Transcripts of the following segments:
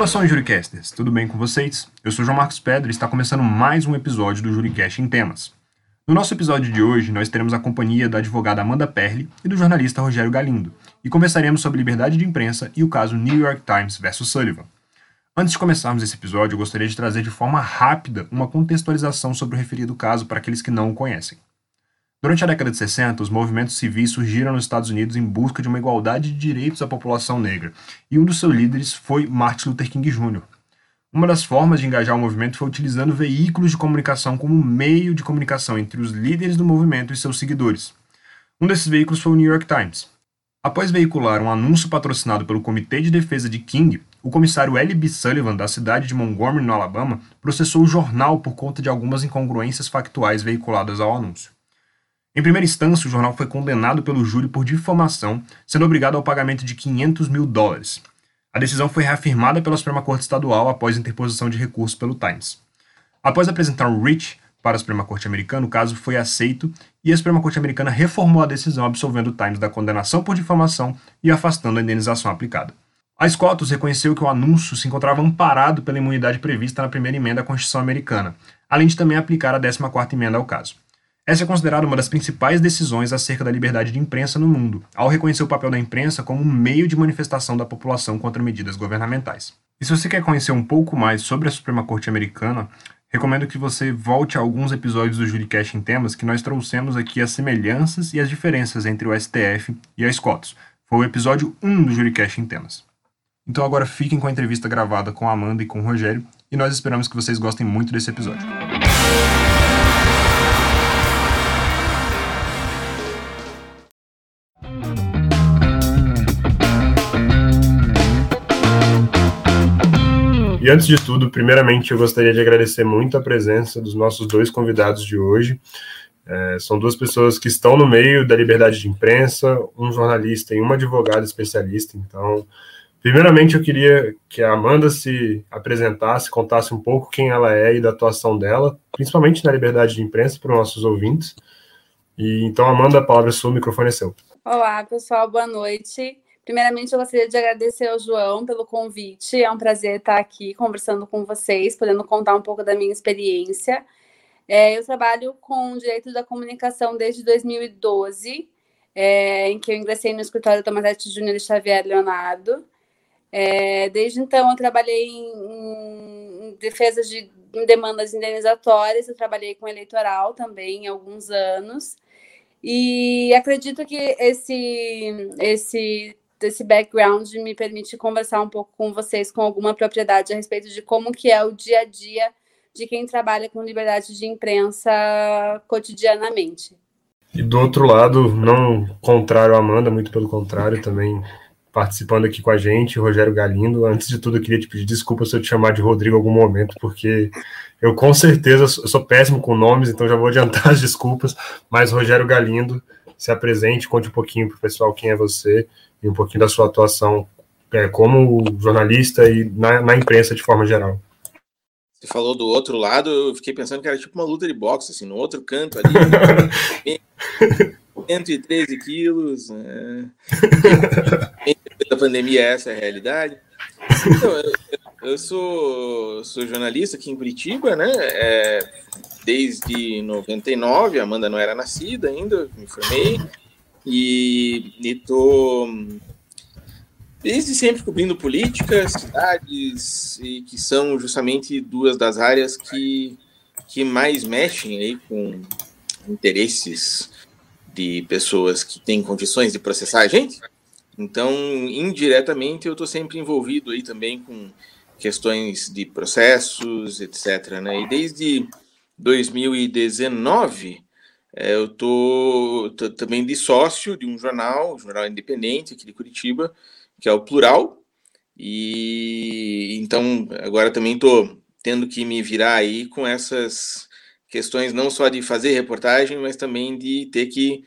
Saudações, Juricasters! Tudo bem com vocês? Eu sou João Marcos Pedro e está começando mais um episódio do Juricast em Temas. No nosso episódio de hoje, nós teremos a companhia da advogada Amanda Perli e do jornalista Rogério Galindo, e conversaremos sobre liberdade de imprensa e o caso New York Times versus Sullivan. Antes de começarmos esse episódio, eu gostaria de trazer de forma rápida uma contextualização sobre o referido caso para aqueles que não o conhecem. Durante a década de 60, os movimentos civis surgiram nos Estados Unidos em busca de uma igualdade de direitos à população negra, e um dos seus líderes foi Martin Luther King Jr. Uma das formas de engajar o movimento foi utilizando veículos de comunicação como meio de comunicação entre os líderes do movimento e seus seguidores. Um desses veículos foi o New York Times. Após veicular um anúncio patrocinado pelo Comitê de Defesa de King, o comissário L. B. Sullivan, da cidade de Montgomery, no Alabama, processou o jornal por conta de algumas incongruências factuais veiculadas ao anúncio. Em primeira instância, o jornal foi condenado pelo júri por difamação, sendo obrigado ao pagamento de 500 mil dólares. A decisão foi reafirmada pela Suprema Corte Estadual após interposição de recurso pelo Times. Após apresentar um reach para a Suprema Corte Americana, o caso foi aceito e a Suprema Corte Americana reformou a decisão, absolvendo o Times da condenação por difamação e afastando a indenização aplicada. A Scotus reconheceu que o anúncio se encontrava amparado pela imunidade prevista na primeira emenda à Constituição Americana, além de também aplicar a 14ª emenda ao caso. Essa é considerada uma das principais decisões acerca da liberdade de imprensa no mundo, ao reconhecer o papel da imprensa como um meio de manifestação da população contra medidas governamentais. E se você quer conhecer um pouco mais sobre a Suprema Corte Americana, recomendo que você volte a alguns episódios do Juricast em temas que nós trouxemos aqui as semelhanças e as diferenças entre o STF e a SCOTUS. Foi o episódio 1 do Juricast em temas. Então agora fiquem com a entrevista gravada com a Amanda e com o Rogério, e nós esperamos que vocês gostem muito desse episódio. E antes de tudo, primeiramente eu gostaria de agradecer muito a presença dos nossos dois convidados de hoje. É, são duas pessoas que estão no meio da liberdade de imprensa, um jornalista e uma advogada especialista. Então, primeiramente eu queria que a Amanda se apresentasse, contasse um pouco quem ela é e da atuação dela, principalmente na liberdade de imprensa para os nossos ouvintes. E então, Amanda, a palavra é sua, o microfone é seu. Olá, pessoal, boa noite. Primeiramente, eu gostaria de agradecer ao João pelo convite. É um prazer estar aqui conversando com vocês, podendo contar um pouco da minha experiência. É, eu trabalho com direito da comunicação desde 2012, é, em que eu ingressei no escritório Tomazete Júnior e Xavier Leonardo. É, desde então, eu trabalhei em, em defesa de em demandas indenizatórias, eu trabalhei com eleitoral também alguns anos. E acredito que esse, esse desse background me permite conversar um pouco com vocês com alguma propriedade a respeito de como que é o dia a dia de quem trabalha com liberdade de imprensa cotidianamente. E do outro lado, não contrário à Amanda, muito pelo contrário, também participando aqui com a gente, Rogério Galindo. Antes de tudo, eu queria te pedir desculpa se eu te chamar de Rodrigo em algum momento, porque eu com certeza sou péssimo com nomes, então já vou adiantar as desculpas. Mas Rogério Galindo, se apresente, conte um pouquinho para o pessoal quem é você e um pouquinho da sua atuação é, como jornalista e na, na, imprensa de forma geral. Você falou do outro lado, eu fiquei pensando que era tipo uma luta de boxe, assim, no outro canto ali. 113 quilos. Né? da pandemia, essa é a realidade. Então, eu, eu sou, sou jornalista aqui em Curitiba, né? É, desde 99, a Amanda não era nascida ainda, me formei. E estou desde sempre cobrindo política, cidades, e que são justamente duas das áreas que, que mais mexem aí com interesses de pessoas que têm condições de processar a gente. Então, indiretamente, eu estou sempre envolvido aí também com questões de processos, etc. Né? E desde 2019, é, eu tô, tô, também de sócio de um jornal, um jornal independente aqui de Curitiba, que é o Plural. E então agora também estou tendo que me virar aí com essas questões não só de fazer reportagem, mas também de ter que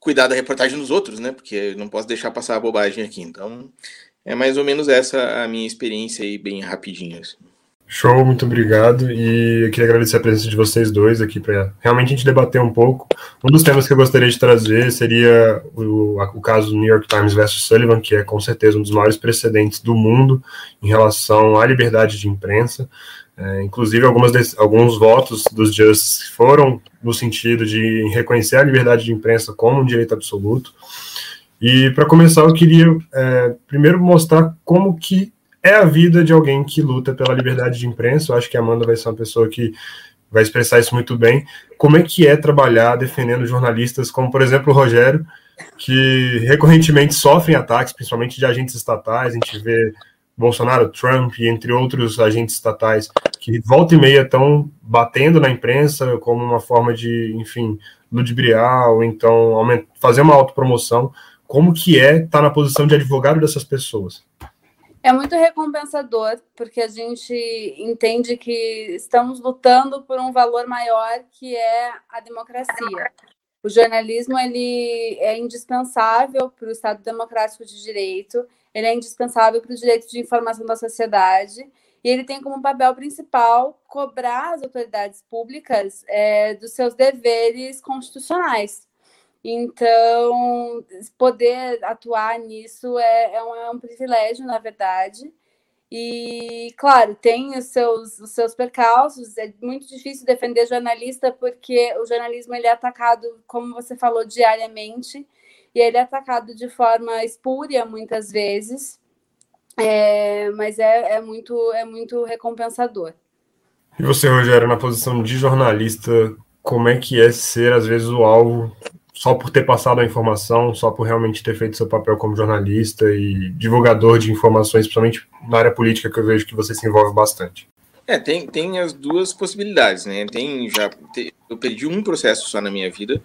cuidar da reportagem dos outros, né? Porque não posso deixar passar a bobagem aqui. Então é mais ou menos essa a minha experiência aí, bem rapidinho. Assim. Show, muito obrigado. E eu queria agradecer a presença de vocês dois aqui para realmente a gente debater um pouco. Um dos temas que eu gostaria de trazer seria o, o caso do New York Times versus Sullivan, que é com certeza um dos maiores precedentes do mundo em relação à liberdade de imprensa. É, inclusive, algumas alguns votos dos justices foram no sentido de reconhecer a liberdade de imprensa como um direito absoluto. E para começar, eu queria é, primeiro mostrar como que é a vida de alguém que luta pela liberdade de imprensa. Eu acho que a Amanda vai ser uma pessoa que vai expressar isso muito bem. Como é que é trabalhar defendendo jornalistas como, por exemplo, o Rogério, que recorrentemente sofrem ataques, principalmente de agentes estatais. A gente vê Bolsonaro, Trump, entre outros agentes estatais, que volta e meia estão batendo na imprensa como uma forma de, enfim, ludibriar ou então fazer uma autopromoção. Como que é estar na posição de advogado dessas pessoas? É muito recompensador, porque a gente entende que estamos lutando por um valor maior que é a democracia. O jornalismo ele é indispensável para o Estado democrático de direito, ele é indispensável para o direito de informação da sociedade e ele tem como papel principal cobrar as autoridades públicas é, dos seus deveres constitucionais. Então, poder atuar nisso é, é, um, é um privilégio, na verdade. E, claro, tem os seus, os seus percalços. É muito difícil defender jornalista porque o jornalismo ele é atacado, como você falou, diariamente. E ele é atacado de forma espúria, muitas vezes. É, mas é, é, muito, é muito recompensador. E você, Rogério, na posição de jornalista, como é que é ser, às vezes, o alvo só por ter passado a informação, só por realmente ter feito seu papel como jornalista e divulgador de informações, principalmente na área política, que eu vejo que você se envolve bastante. É, tem, tem as duas possibilidades, né? Tem já eu perdi um processo só na minha vida,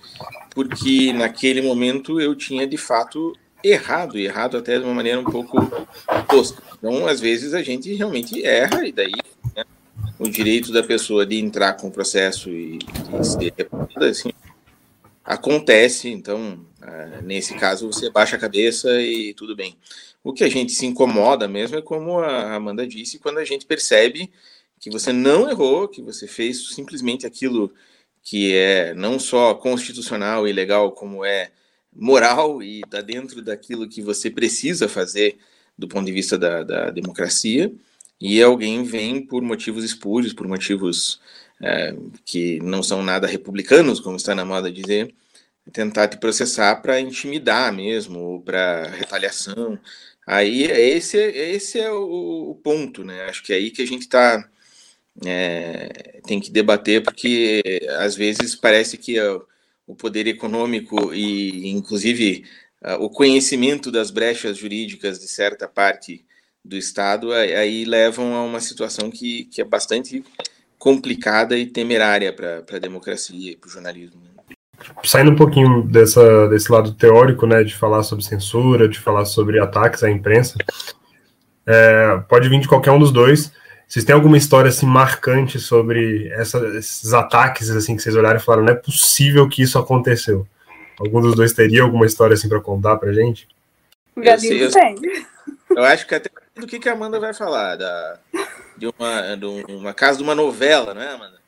porque naquele momento eu tinha de fato errado, errado até de uma maneira um pouco tosca. Então, às vezes a gente realmente erra e daí né, o direito da pessoa de entrar com o processo e, e ser assim, acontece, então, uh, nesse caso, você baixa a cabeça e tudo bem. O que a gente se incomoda mesmo é como a Amanda disse, quando a gente percebe que você não errou, que você fez simplesmente aquilo que é não só constitucional e legal, como é moral e está dentro daquilo que você precisa fazer do ponto de vista da, da democracia, e alguém vem por motivos espúrios, por motivos é, que não são nada republicanos, como está na moda dizer, tentar te processar para intimidar mesmo, para retaliação. Aí esse, esse é o, o, ponto, né? Acho que é aí que a gente está é, tem que debater, porque às vezes parece que o poder econômico e, inclusive, o conhecimento das brechas jurídicas de certa parte do Estado aí levam a uma situação que, que é bastante complicada e temerária para a democracia e para o jornalismo. Né? Saindo um pouquinho dessa, desse lado teórico, né, de falar sobre censura, de falar sobre ataques à imprensa, é, pode vir de qualquer um dos dois. Vocês têm alguma história assim marcante sobre essa, esses ataques assim que vocês olharam e falaram não é possível que isso aconteceu? Algum dos dois teria alguma história assim para contar para gente? Galinho tem. Eu acho que até do que, que a Amanda vai falar da de uma, de uma casa de uma novela, não é, Amanda?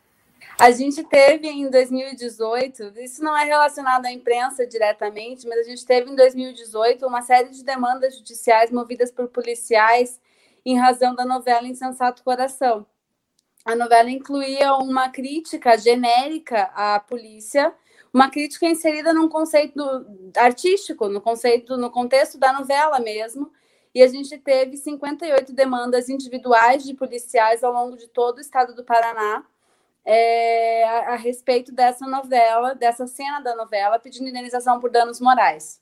A gente teve em 2018, isso não é relacionado à imprensa diretamente, mas a gente teve em 2018 uma série de demandas judiciais movidas por policiais em razão da novela Insensato Coração. A novela incluía uma crítica genérica à polícia, uma crítica inserida num conceito artístico, no conceito, no contexto da novela mesmo, e a gente teve 58 demandas individuais de policiais ao longo de todo o estado do Paraná é, a, a, respeito dessa novela, dessa cena da novela, pedindo indenização por danos morais.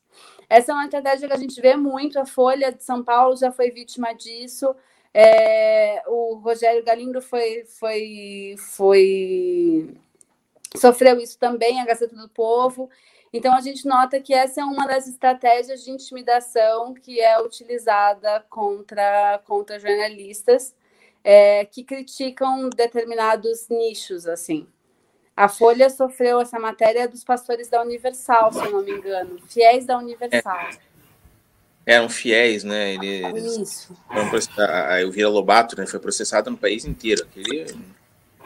Essa é uma estratégia que a gente vê muito, a Folha de São Paulo já foi vítima disso, é, o Rogério Galindo foi, foi, foi sofreu isso também, a Gazeta do Povo. Então, a gente nota que essa é uma das estratégias de intimidação que é utilizada contra, contra jornalistas é, que criticam determinados nichos, assim. A Folha sofreu essa matéria dos pastores da Universal, se eu não me engano, fiéis da Universal. eram fiéis, né? Eles Isso. a Elvira Lobato, né? Foi processada no país inteiro. Aquele,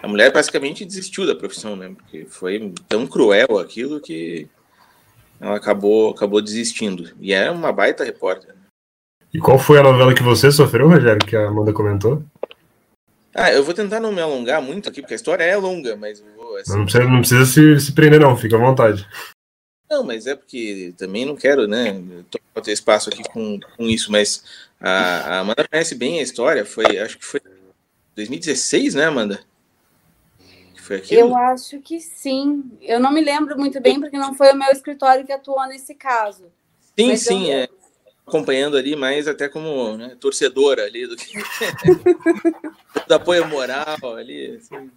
a mulher basicamente desistiu da profissão, né? Porque foi tão cruel aquilo que ela acabou, acabou desistindo. E é uma baita repórter. E qual foi a novela que você sofreu, Rogério, que a Amanda comentou? Ah, eu vou tentar não me alongar muito aqui, porque a história é longa, mas vou, assim... Não precisa, não precisa se, se prender, não, fica à vontade. Não, mas é porque também não quero, né, ter espaço aqui com, com isso, mas a, a Amanda conhece bem a história, foi, acho que foi 2016, né, Amanda? Foi aquilo? Eu acho que sim. Eu não me lembro muito bem, porque não foi o meu escritório que atuou nesse caso. Sim, mas sim, eu... é. Acompanhando ali, mais até como né, torcedora ali do que do apoio moral ali. Assim.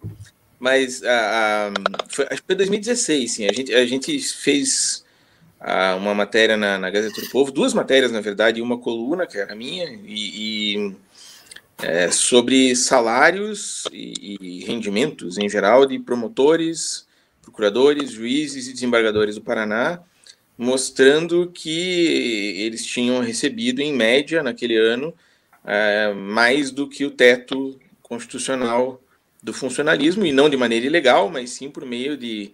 Mas a, a, foi, acho que foi 2016, sim. A gente, a gente fez a, uma matéria na, na Gazeta do Povo, duas matérias, na verdade, uma coluna, que era minha, e, e é, sobre salários e, e, rendimentos em geral de promotores, procuradores, juízes e desembargadores do Paraná, mostrando que eles tinham recebido, em média, naquele ano, é, mais do que o teto constitucional do funcionalismo, e não de maneira ilegal, mas sim por meio de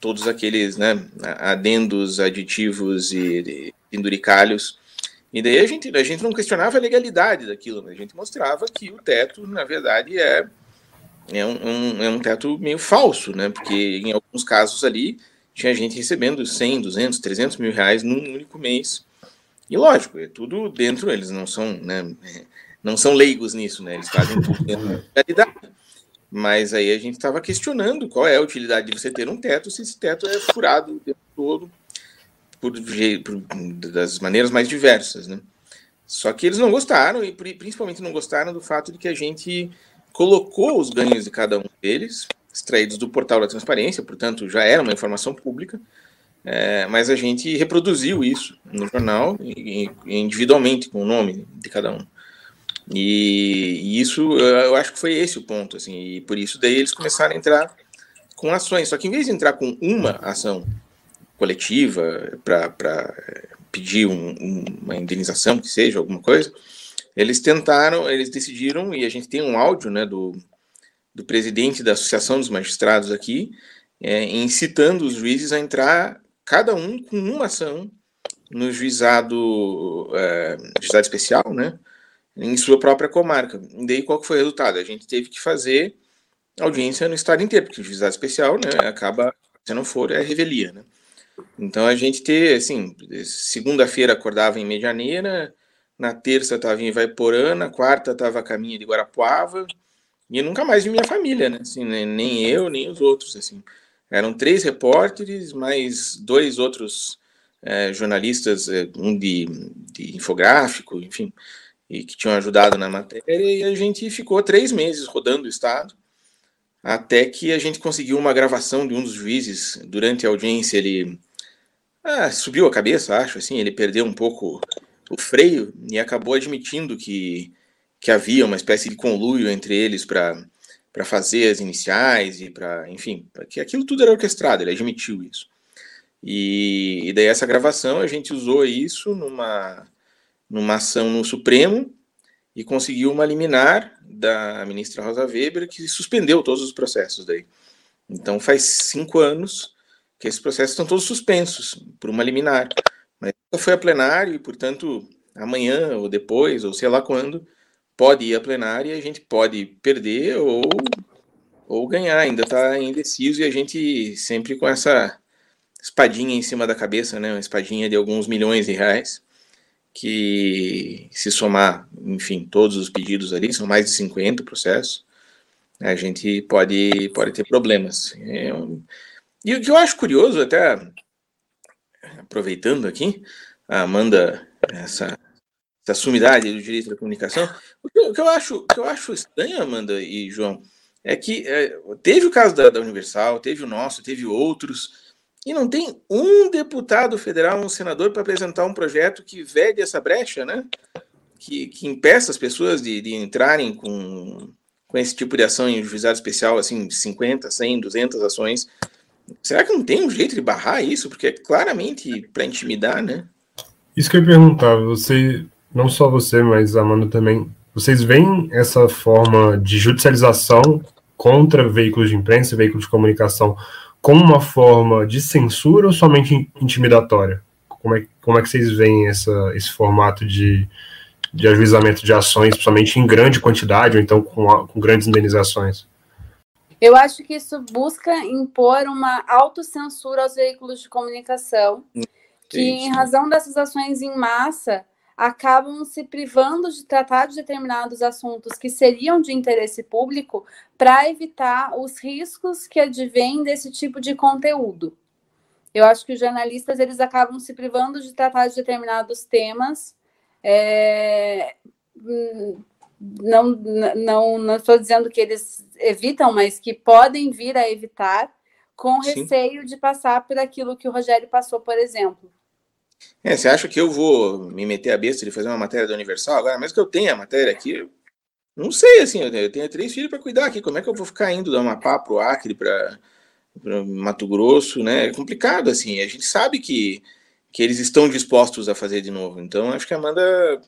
todos aqueles né, adendos, aditivos e penduricalhos e daí a gente, a gente não questionava a legalidade daquilo, né? a gente mostrava que o teto, na verdade, é, é, um, é um teto meio falso, né? Porque em alguns casos ali tinha gente recebendo 100, 200, 300 mil reais num único mês. E lógico, é tudo dentro, eles não são, né, não são leigos nisso, né? Eles fazem tudo dentro da legalidade. Mas aí a gente estava questionando qual é a utilidade de você ter um teto se esse teto é furado o tempo todo por, por, das maneiras mais diversas, né? Só que eles não gostaram, e principalmente não gostaram do fato de que a gente colocou os ganhos de cada um deles, extraídos do portal da transparência, portanto já era uma informação pública, é, mas a gente reproduziu isso no jornal, individualmente, com o nome de cada um. E, e, isso, eu acho que foi esse o ponto, assim, e por isso daí eles começaram a entrar com ações, só que em vez de entrar com uma ação coletiva para pedir um, uma indenização, que seja, alguma coisa, eles tentaram, eles decidiram, e a gente tem um áudio né, do, do presidente da Associação dos Magistrados aqui, é, incitando os juízes a entrar, cada um com uma ação no juizado, é, juizado especial, né, em sua própria comarca. E daí qual que foi o resultado? A gente teve que fazer audiência no estado inteiro, porque o juizado especial né, acaba, se não for, é revelia, né. Então a gente ter, assim, segunda-feira acordava em Medianeira, na terça estava em Ivaiporã, na quarta estava a caminho de Guarapuava, e nunca mais vi minha família, né? Assim, nem eu, nem os outros, assim. Eram três repórteres, mais dois outros é, jornalistas, é, um de, de infográfico, enfim, e que tinham ajudado na matéria, e a gente ficou três meses rodando o estado, até que a gente conseguiu uma gravação de um dos juízes durante a audiência, ele ah, subiu a cabeça, acho, assim, ele perdeu um pouco o freio e acabou admitindo que, que havia uma espécie de conluio entre eles para para fazer as iniciais e para, enfim, que aquilo tudo era orquestrado, ele admitiu isso. E, e daí essa gravação a gente usou isso numa numa ação no Supremo e conseguiu uma liminar da ministra Rosa Weber que suspendeu todos os processos daí. Então faz cinco anos que esses processos estão todos suspensos por uma liminar. Mas foi a plenário e, portanto, amanhã ou depois, ou sei lá quando, pode ir a plenária e a gente pode perder ou, ou ganhar. Ainda está indeciso e a gente sempre com essa espadinha em cima da cabeça, né? Uma espadinha de alguns milhões de reais, que se somar, enfim, todos os pedidos ali, são mais de 50 processos, a gente pode, pode ter problemas. É e o que eu acho curioso, até aproveitando aqui, a Amanda, essa, essa sumidade do direito da comunicação, o que, eu, o que eu acho, que eu acho estranho, Amanda e João, é que é, teve o caso da, da, Universal, teve o nosso, teve outros, e não tem um deputado federal, um senador para apresentar um projeto que vede essa brecha, né? Que, que impeça as pessoas de, de entrarem com, com esse tipo de ação em juizado especial, assim, 50, 100, 200 ações Será que não tem um jeito de barrar isso? Porque é claramente para intimidar, né? Isso que eu ia perguntar, você, não só você, mas Amanda também, vocês veem essa forma de judicialização contra veículos de imprensa, veículos de comunicação, como uma forma de censura ou somente intimidatória? Como é, como é que vocês veem essa, esse formato de, de ajuizamento de ações, principalmente em grande quantidade, ou então com, com grandes indenizações? Eu acho que isso busca impor uma autocensura aos veículos de comunicação, que, em razão dessas ações em massa, acabam se privando de tratar de determinados assuntos que seriam de interesse público para evitar os riscos que advêm desse tipo de conteúdo. Eu acho que os jornalistas eles acabam se privando de tratar de determinados temas. É, não, não, não estou dizendo que eles evitam, mas que podem vir a evitar com receio Sim. de passar por aquilo que o Rogério passou, por exemplo. É, você acha que eu vou me meter a besta de fazer uma matéria da Universal agora? Mesmo que eu tenha a matéria aqui, não sei, assim, eu tenho três filhos para cuidar aqui. Como é que eu vou ficar indo da Amapá para o Acre, para Mato Grosso, né? É complicado, assim. A gente sabe que, que eles estão dispostos a fazer de novo. Então, acho que a Amanda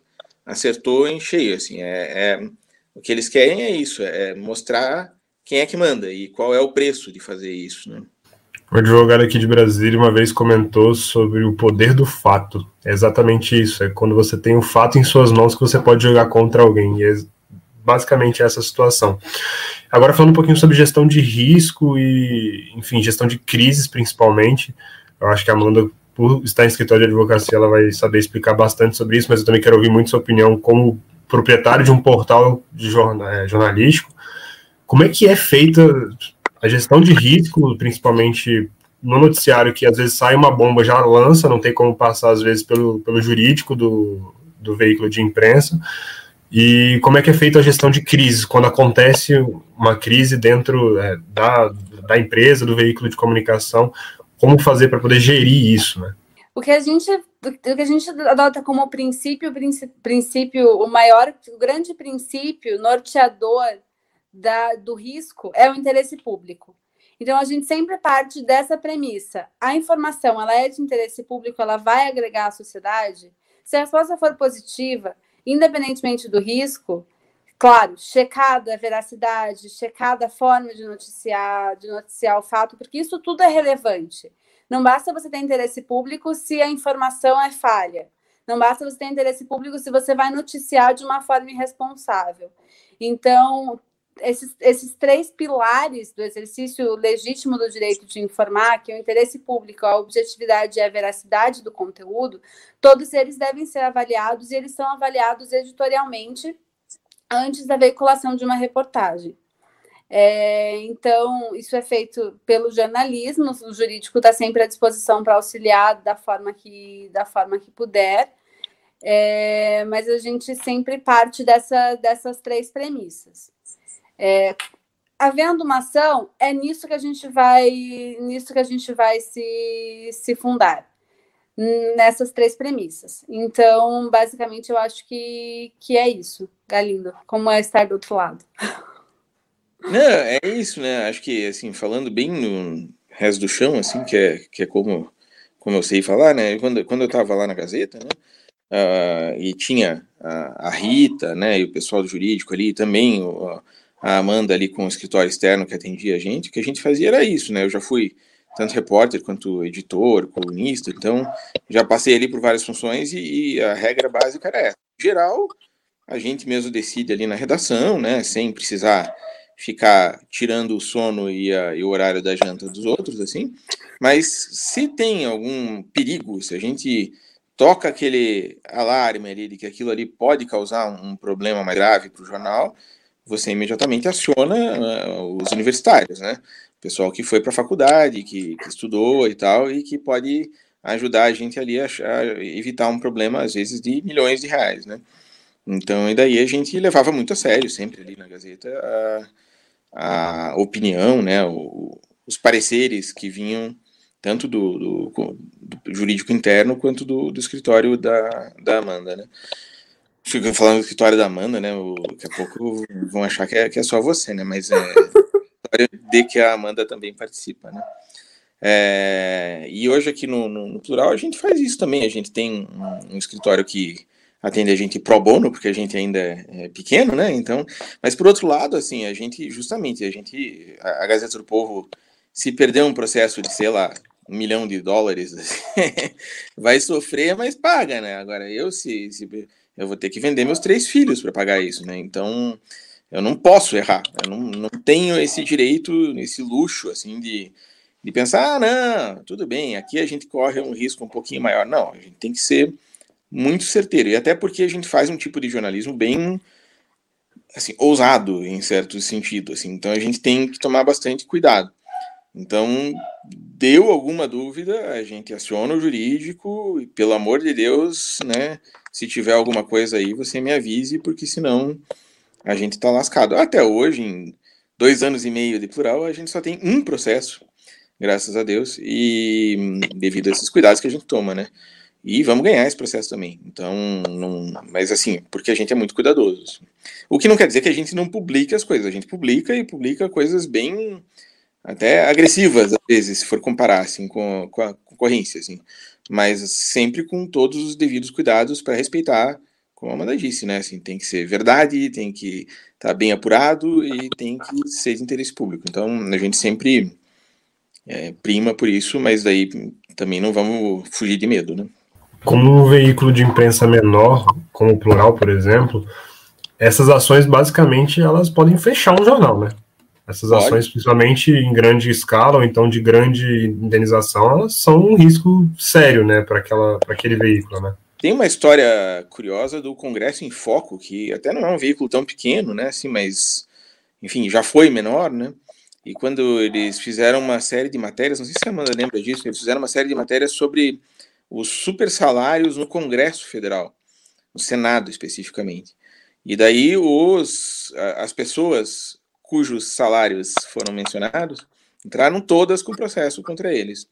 acertou em cheio, assim. É, é o que eles querem é isso, é mostrar quem é que manda e qual é o preço de fazer isso, né? Um advogado aqui de Brasília uma vez comentou sobre o poder do fato. É exatamente isso. É quando você tem o um fato em suas mãos que você pode jogar contra alguém. E é basicamente essa situação. Agora falando um pouquinho sobre gestão de risco e, enfim, gestão de crises principalmente. Eu acho que a Amanda, por estar em escritório de advocacia, ela vai saber explicar bastante sobre isso, mas eu também quero ouvir muito sua opinião como proprietário de um portal de é, jornalístico. Como é que é feita a gestão de risco, principalmente no noticiário, que às vezes sai uma bomba, já lança, não tem como passar, às vezes, pelo, pelo jurídico do, do veículo de imprensa. E como é que é feita a gestão de crise, quando acontece uma crise dentro é, da, da empresa, do veículo de comunicação, como fazer para poder gerir isso, né? O que a gente, o que a gente adota como princípio, princípio, o maior, o grande princípio norteador da, do risco é o interesse público. Então a gente sempre parte dessa premissa. A informação ela é de interesse público, ela vai agregar à sociedade. Se a resposta for positiva, independentemente do risco, claro, checada a veracidade, checada a forma de noticiar, de noticiar o fato, porque isso tudo é relevante. Não basta você ter interesse público se a informação é falha. Não basta você ter interesse público se você vai noticiar de uma forma irresponsável. Então, esses, esses três pilares do exercício legítimo do direito de informar, que é o interesse público, a objetividade e a veracidade do conteúdo, todos eles devem ser avaliados e eles são avaliados editorialmente antes da veiculação de uma reportagem. É, então, isso é feito pelo jornalismo, o jurídico está sempre à disposição para auxiliar da forma que, da forma que puder, é, mas a gente sempre parte dessa, dessas três premissas. É, havendo uma ação, é nisso que a gente vai, nisso que a gente vai se, se fundar, nessas três premissas. Então, basicamente, eu acho que, que é isso, Galindo, como é estar do outro lado. Não, é isso, né? Acho que, assim, falando bem no resto do chão, assim, que é, que é como, como eu sei falar, né? Quando, quando eu estava lá na Gazeta, né? Uh, e tinha a, a, Rita, né? E o pessoal do jurídico ali, também o, a Amanda ali com o escritório externo que atendia a gente, o que a gente fazia era isso, né? Eu já fui tanto repórter quanto editor, colunista, então já passei ali por várias funções e, e a regra básica era essa. Em geral, a gente mesmo decide ali na redação, né? Sem precisar ficar tirando o sono e, a, e, o horário da janta dos outros, assim. Mas se tem algum perigo, se a gente toca aquele alarme ali de que aquilo ali pode causar um, um problema mais grave para o jornal, você imediatamente aciona uh, os universitários, né? Pessoal que foi para a faculdade, que, que, estudou e tal, e que pode ajudar a gente ali a, a, evitar um problema, às vezes, de milhões de reais, né? Então, e daí a gente levava muito a sério, sempre ali na Gazeta, a, a opinião, né? O, os pareceres que vinham tanto do, do, do jurídico interno quanto do, do escritório da, da Amanda, né? Fico falando do escritório da Amanda, né? Daqui a pouco vão achar que é, que é só você, né? Mas é de que a Amanda também participa, né? É, e hoje aqui no, no, no, Plural a gente faz isso também. A gente tem um, um, escritório que atende a gente pro bono, porque a gente ainda é, é pequeno, né? Então, mas por outro lado, assim, a gente justamente a gente a, a Gazeta do Povo se perder um processo de sei lá um milhão de dólares, vai sofrer, mas paga, né? Agora eu se, se eu vou ter que vender meus três filhos para pagar isso, né? Então eu não posso errar, eu não, não tenho esse direito, esse luxo, assim, de, de pensar, ah, não, tudo bem, aqui a gente corre um risco um pouquinho maior. Não, a gente tem que ser muito certeiro, e até porque a gente faz um tipo de jornalismo bem, assim, ousado, em certo sentido, assim, então a gente tem que tomar bastante cuidado. Então, deu alguma dúvida, a gente aciona o jurídico, e pelo amor de Deus, né, se tiver alguma coisa aí, você me avise, porque senão a gente está lascado. Até hoje, em dois anos e meio de plural, a gente só tem um processo, graças a Deus, e devido a esses cuidados que a gente toma, né? E vamos ganhar esse processo também. Então, não, mas assim, porque a gente é muito cuidadoso. Assim. O que não quer dizer que a gente não publique as coisas. A gente publica e publica coisas bem até agressivas, às vezes, se for comparar assim, com, com a concorrência. Assim. Mas sempre com todos os devidos cuidados para respeitar como a Amanda disse, né? Assim, tem que ser verdade, tem que estar tá bem apurado e tem que ser de interesse público. Então, a gente sempre é, prima por isso, mas daí também não vamos fugir de medo, né? Como um veículo de imprensa menor, como o Plural, por exemplo, essas ações, basicamente, elas podem fechar um jornal, né? Essas Pode. ações, principalmente em grande escala ou então de grande indenização, elas são um risco sério, né, para aquele veículo, né? Tem uma história curiosa do Congresso em Foco, que até não é um veículo tão pequeno, né? Assim, mas, enfim, já foi menor, né? E quando eles fizeram uma série de matérias, não sei se a Amanda lembra disso, eles fizeram uma série de matérias sobre os super salários no Congresso Federal, no Senado especificamente. E daí os, as pessoas cujos salários foram mencionados entraram todas com processo contra eles.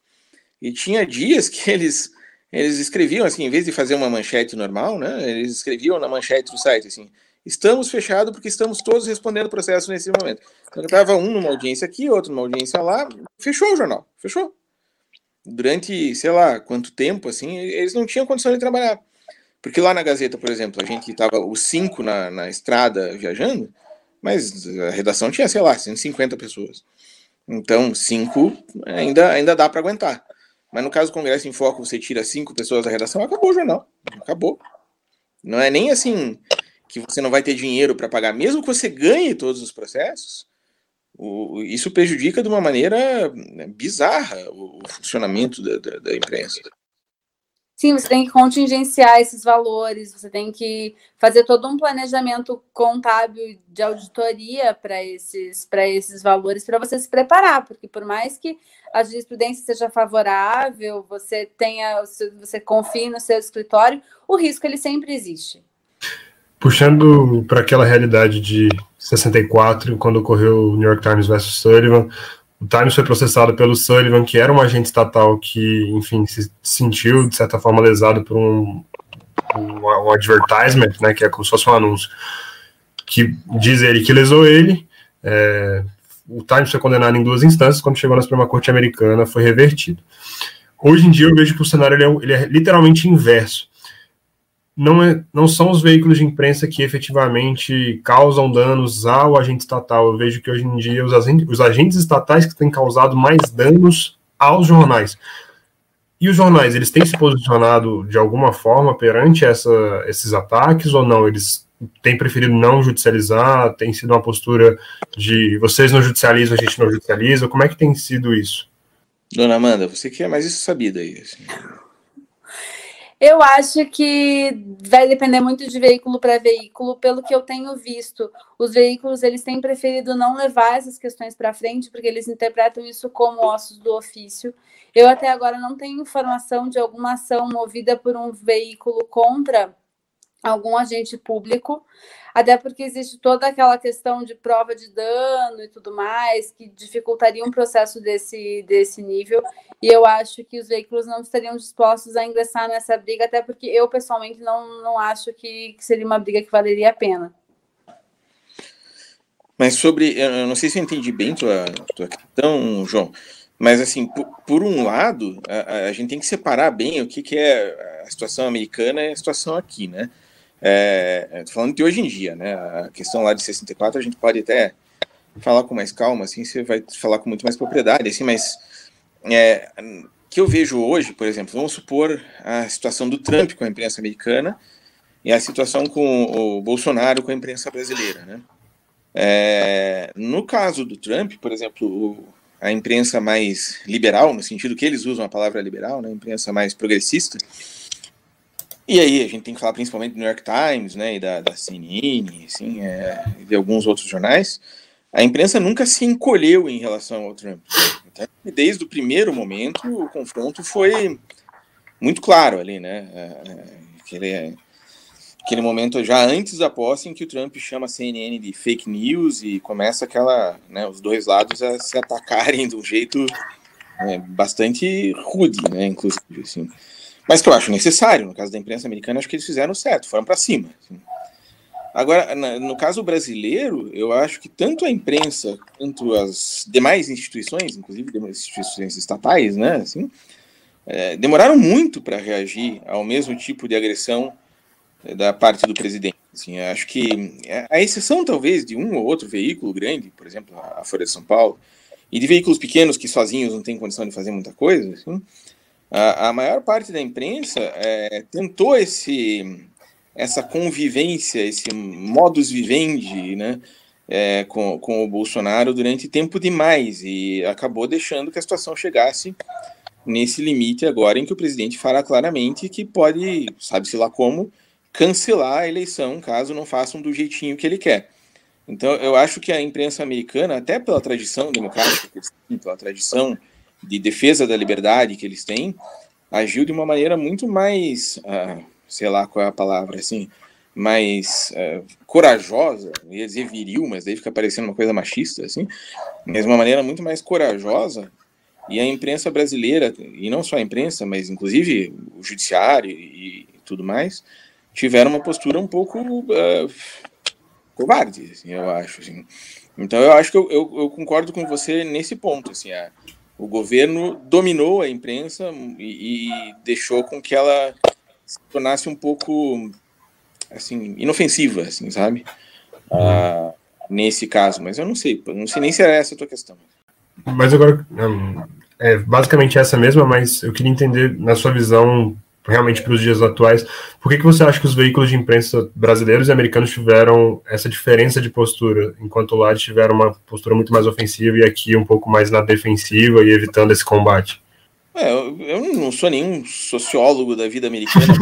E tinha dias que eles eles escreviam assim, em vez de fazer uma manchete normal, né? Eles escreviam na manchete do site assim: estamos fechados porque estamos todos respondendo processo nesse momento. Então estava um numa audiência aqui, outro numa audiência lá, fechou o jornal, fechou. Durante, sei lá, quanto tempo, assim, eles não tinham condição de trabalhar. Porque lá na Gazeta, por exemplo, a gente estava os cinco na, na estrada viajando, mas a redação tinha, sei lá, 150 pessoas. Então, cinco ainda, ainda dá para aguentar. Mas no caso do Congresso em Foco, você tira cinco pessoas da redação, acabou o jornal. Acabou. Não é nem assim que você não vai ter dinheiro para pagar, mesmo que você ganhe todos os processos, o, isso prejudica de uma maneira né, bizarra o, funcionamento da, da, da imprensa. Sim, você tem que contingenciar esses valores, você tem que fazer todo um planejamento contábil de auditoria para esses, esses valores, para você se preparar, porque por mais que a jurisprudência seja favorável, você tenha, você confie no seu escritório, o risco ele sempre existe. Puxando para aquela realidade de 64, quando ocorreu o New York Times versus Sullivan, o Times foi processado pelo Sullivan, que era um agente estatal que, enfim, se sentiu, de certa forma, lesado por um, um, um advertisement, né, que é como se fosse um anúncio, que diz ele que lesou ele. É, o Times foi condenado em duas instâncias, quando chegou na Suprema Corte Americana, foi revertido. Hoje em dia, eu vejo que o cenário ele é, ele é literalmente inverso não, é, não são os veículos de imprensa que efetivamente causam danos ao agente estatal. Eu vejo que hoje em dia os agentes, os agentes estatais que têm causado mais danos aos jornais. E os jornais, eles têm se posicionado de alguma forma perante essa, esses ataques ou não? Eles têm preferido não judicializar? Tem sido uma postura de vocês não judicializam, a gente não judicializa? Como é que tem sido isso? Dona Amanda, você que é mais isso sabida aí. Assim. Eu acho que vai depender muito de veículo para veículo, pelo que eu tenho visto. Os veículos eles têm preferido não levar essas questões para frente, porque eles interpretam isso como ossos do ofício. Eu até agora não tenho informação de alguma ação movida por um veículo contra algum agente público, até porque existe toda aquela questão de prova de dano e tudo mais, que dificultaria um processo desse, desse nível, e eu acho que os veículos não estariam dispostos a ingressar nessa briga, até porque eu, pessoalmente, não, não acho que, que seria uma briga que valeria a pena. Mas sobre, eu não sei se eu entendi bem tua, tua questão, João, Mas, assim, por, por um lado, a, a, gente tem que separar bem o que, que é a situação americana e a situação aqui, né? É, falando de hoje em dia, né? A questão lá de 64 a gente pode até falar com mais calma, assim, você vai falar com muito mais propriedade, assim, mas é, que eu vejo hoje, por exemplo, vamos supor a situação do Trump com a imprensa americana e a situação com o Bolsonaro com a imprensa brasileira, né? É, no caso do Trump, por exemplo, a imprensa mais liberal, no sentido que eles usam a palavra liberal, né, a imprensa mais progressista, e aí a gente tem que falar principalmente do New York Times, né, e da, da CNN, assim, é, de alguns outros jornais, a imprensa nunca se encolheu em relação ao Trump. Então, desde o primeiro momento, o confronto foi muito claro ali, né? É, é, aquele, aquele momento já antes da posse em que o Trump chama a CNN de fake news e começa aquela, né, os dois lados a se atacarem de um jeito é, bastante rude, né, inclusive, assim. Mas que eu acho necessário, no caso da imprensa americana, acho que eles fizeram certo, foram para cima. Assim. Agora, no caso brasileiro, eu acho que tanto a imprensa quanto as demais instituições, inclusive instituições estatais, né, assim, é, demoraram muito para reagir ao mesmo tipo de agressão é, da parte do presidente. Assim, acho que é, a exceção talvez de um ou outro veículo grande, por exemplo, a Folha de São Paulo, e de veículos pequenos que sozinhos não têm condição de fazer muita coisa, assim, a, a maior parte da imprensa é, tentou esse essa convivência, esse modus vivendi, né, é, com, com o Bolsonaro durante tempo demais e acabou deixando que a situação chegasse nesse limite agora em que o presidente fala claramente que pode, sabe-se lá como, cancelar a eleição caso não façam do jeitinho que ele quer. Então, eu acho que a imprensa americana, até pela tradição democrática pela tradição de defesa da liberdade que eles têm, agiu de uma maneira muito mais uh, sei lá qual é a palavra, assim, mais uh, corajosa, ia dizer viril, mas daí fica parecendo uma coisa machista, assim, mas de uma maneira muito mais corajosa, e a imprensa brasileira, e não só a imprensa, mas inclusive o judiciário e, tudo mais, tiveram uma postura um pouco uh, covarde, assim, eu acho, assim. Então eu acho que eu, eu, eu, concordo com você nesse ponto, assim, a, o governo dominou a imprensa e, e deixou com que ela se tornasse um pouco assim inofensiva, assim, sabe? Ah, nesse caso, mas eu não sei, não sei nem se era essa a tua questão. Mas agora é basicamente essa mesma, mas eu queria entender na sua visão realmente para os dias atuais, por que, que você acha que os veículos de imprensa brasileiros e americanos tiveram essa diferença de postura, enquanto lá tiveram uma postura muito mais ofensiva e aqui um pouco mais na defensiva e evitando esse combate? É, eu, não sou nenhum sociólogo da vida americana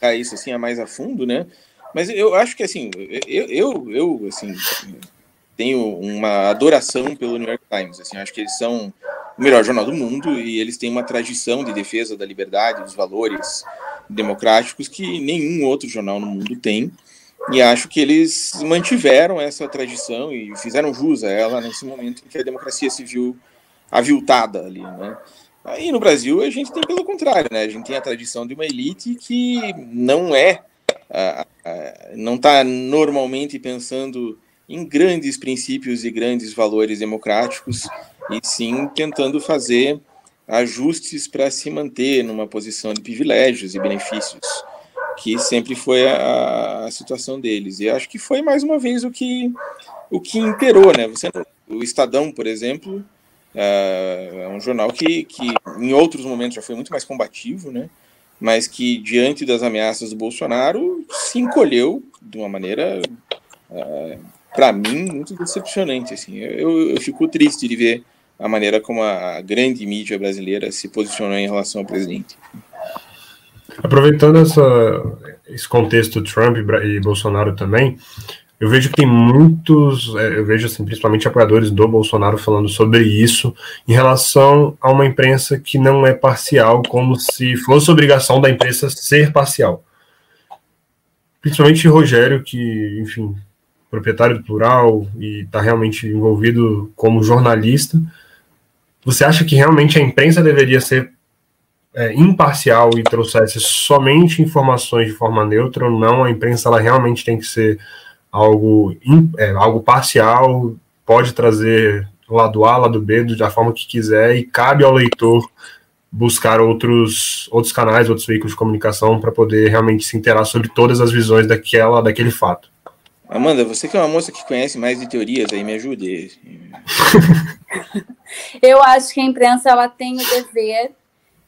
para isso assim a mais a fundo, né? Mas eu acho que assim, eu, eu, eu assim tenho uma adoração pelo New York Times. Assim, acho que eles são o melhor jornal do mundo e eles têm uma tradição de defesa da liberdade, dos valores democráticos que nenhum outro jornal no mundo tem. E acho que eles mantiveram essa tradição e fizeram jus a ela nesse momento em que a democracia se viu aviltada ali, né? Aí no Brasil a gente tem pelo contrário, né? A gente tem a tradição de uma elite que não é, não está normalmente pensando em grandes princípios e grandes valores democráticos, e sim tentando fazer ajustes para se manter numa posição de privilégios e benefícios, que sempre foi a, a situação deles. E acho que foi mais uma vez o que o que imperou, né? Você, o Estadão, por exemplo, é, é um jornal que, que em outros momentos já foi muito mais combativo, né? mas que diante das ameaças do Bolsonaro se encolheu de uma maneira, é, para mim, muito decepcionante. Assim. Eu, eu fico triste de ver a maneira como a grande mídia brasileira se posicionou em relação ao presidente. Aproveitando essa, esse contexto Trump e Bolsonaro também, eu vejo que tem muitos, é, eu vejo assim, principalmente apoiadores do Bolsonaro falando sobre isso em relação a uma imprensa que não é parcial, como se fosse obrigação da imprensa ser parcial. Principalmente Rogério, que, enfim, proprietário do Plural e está realmente envolvido como jornalista. Você acha que realmente a imprensa deveria ser é, imparcial e trouxesse somente informações de forma neutra ou não? A imprensa ela realmente tem que ser algo, é, algo parcial, pode trazer lado A, lado B, da forma que quiser, e cabe ao leitor buscar outros, outros canais, outros veículos de comunicação para poder realmente se interar sobre todas as visões daquela, daquele fato. Amanda, você que é uma moça que conhece mais de teorias, aí me ajude. Eu acho que a imprensa ela tem o dever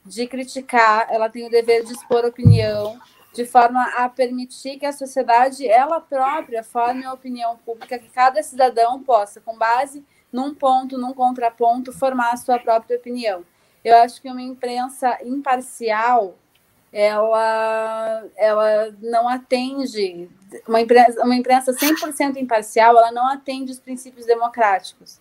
de criticar, ela tem o dever de expor opinião, de forma a permitir que a sociedade ela própria forme a opinião pública, que cada cidadão possa, com base num ponto, num contraponto, formar a sua própria opinião. Eu acho que uma imprensa imparcial ela, ela não atende, uma imprensa, uma imprensa 100% imparcial, ela não atende os princípios democráticos.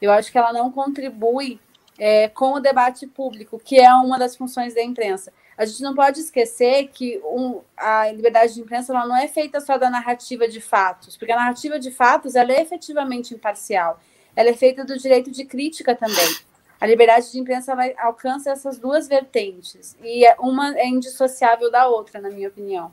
Eu acho que ela não contribui é, com o debate público, que é uma das funções da imprensa. A gente não pode esquecer que um, a liberdade de imprensa ela não é feita só da narrativa de fatos, porque a narrativa de fatos ela é efetivamente imparcial. Ela é feita do direito de crítica também a liberdade de imprensa vai, alcança essas duas vertentes e é, uma é indissociável da outra, na minha opinião.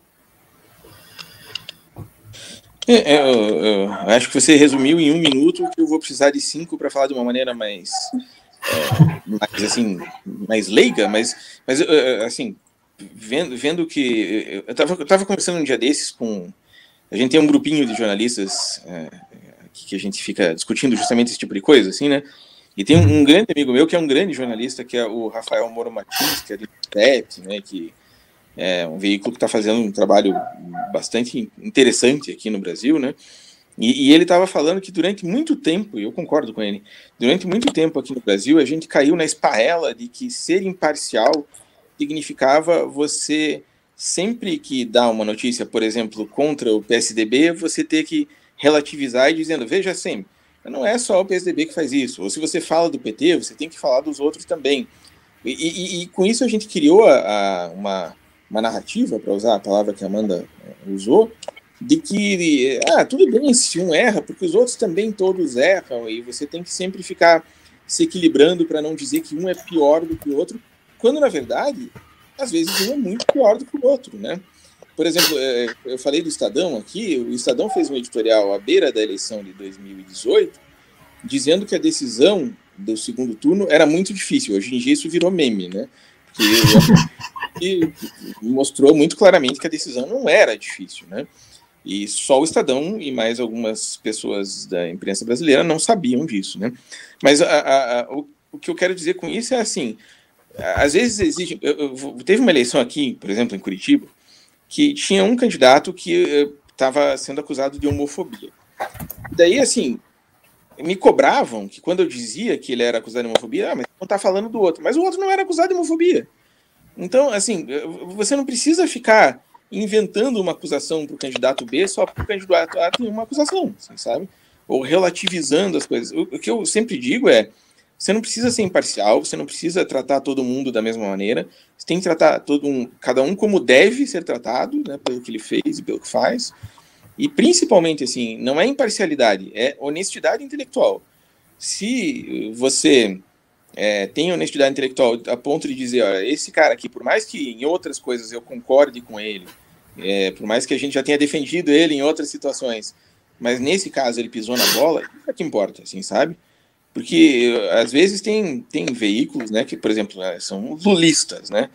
É, é, eu, eu, acho que você resumiu em um minuto que eu vou precisar de cinco para falar de uma maneira mais, é, mais assim, mais leiga, mas, mas assim, vendo, vendo que eu estava eu tava conversando um dia desses com a gente tem um grupinho de jornalistas é, que a gente fica discutindo justamente esse tipo de coisa, assim, né? E tem um, um, grande amigo meu que é um grande jornalista, que é o Rafael Moro Martins, que é do TEP, né, que é um veículo que está fazendo um trabalho bastante interessante aqui no Brasil, né? E, e ele estava falando que durante muito tempo, e eu concordo com ele, durante muito tempo aqui no Brasil, a gente caiu na esparrela de que ser imparcial significava você, sempre que dá uma notícia, por exemplo, contra o PSDB, você ter que relativizar e dizendo, veja sempre, não é só o PSDB que faz isso. Ou se você fala do PT, você tem que falar dos outros também. E, e, e com isso a gente criou a, a, uma, uma narrativa, para usar a palavra que a Amanda eh, usou, de que, ah, tudo bem se um erra, porque os outros também todos erram, e você tem que sempre ficar se equilibrando para não dizer que um é pior do que o outro, quando na verdade, às vezes um é muito pior do que o outro, né? Por exemplo, é, eu falei do Estadão aqui, o Estadão fez um editorial à beira da eleição de 2018, dizendo que a decisão do segundo turno era muito difícil. Hoje em dia isso virou meme, né? Porque mostrou muito claramente que a decisão não era difícil, né? E só o Estadão e mais algumas pessoas da imprensa brasileira não sabiam disso, né? Mas a, a, a, o, o, que eu quero dizer com isso é assim: às vezes existe. Eu, eu, teve uma eleição aqui, por exemplo, em Curitiba, que tinha um candidato que estava eh, sendo acusado de homofobia. Daí, assim, me cobravam que quando eu dizia que ele era acusado de homofobia, ah, mas não está falando do outro. Mas o outro não era acusado de homofobia. Então, assim, eh, você não precisa ficar inventando uma acusação para o candidato B só porque o candidato A tem uma acusação, assim, sabe? Ou relativizando as coisas. O, o que eu sempre digo é, você não precisa ser imparcial, você não precisa tratar todo mundo da mesma maneira. Você tem que tratar todo um, cada um como deve ser tratado, né, pelo que ele fez e pelo que faz. E principalmente assim, não é imparcialidade, é honestidade intelectual. Se você é, tem honestidade intelectual a ponto de dizer, olha, esse cara aqui, por mais que em outras coisas eu concorde com ele, é, por mais que a gente já tenha defendido ele em outras situações, mas nesse caso ele pisou na bola, é que importa, assim, sabe? Porque às vezes tem, tem veículos, né, que, por exemplo, né, são lulistas, né?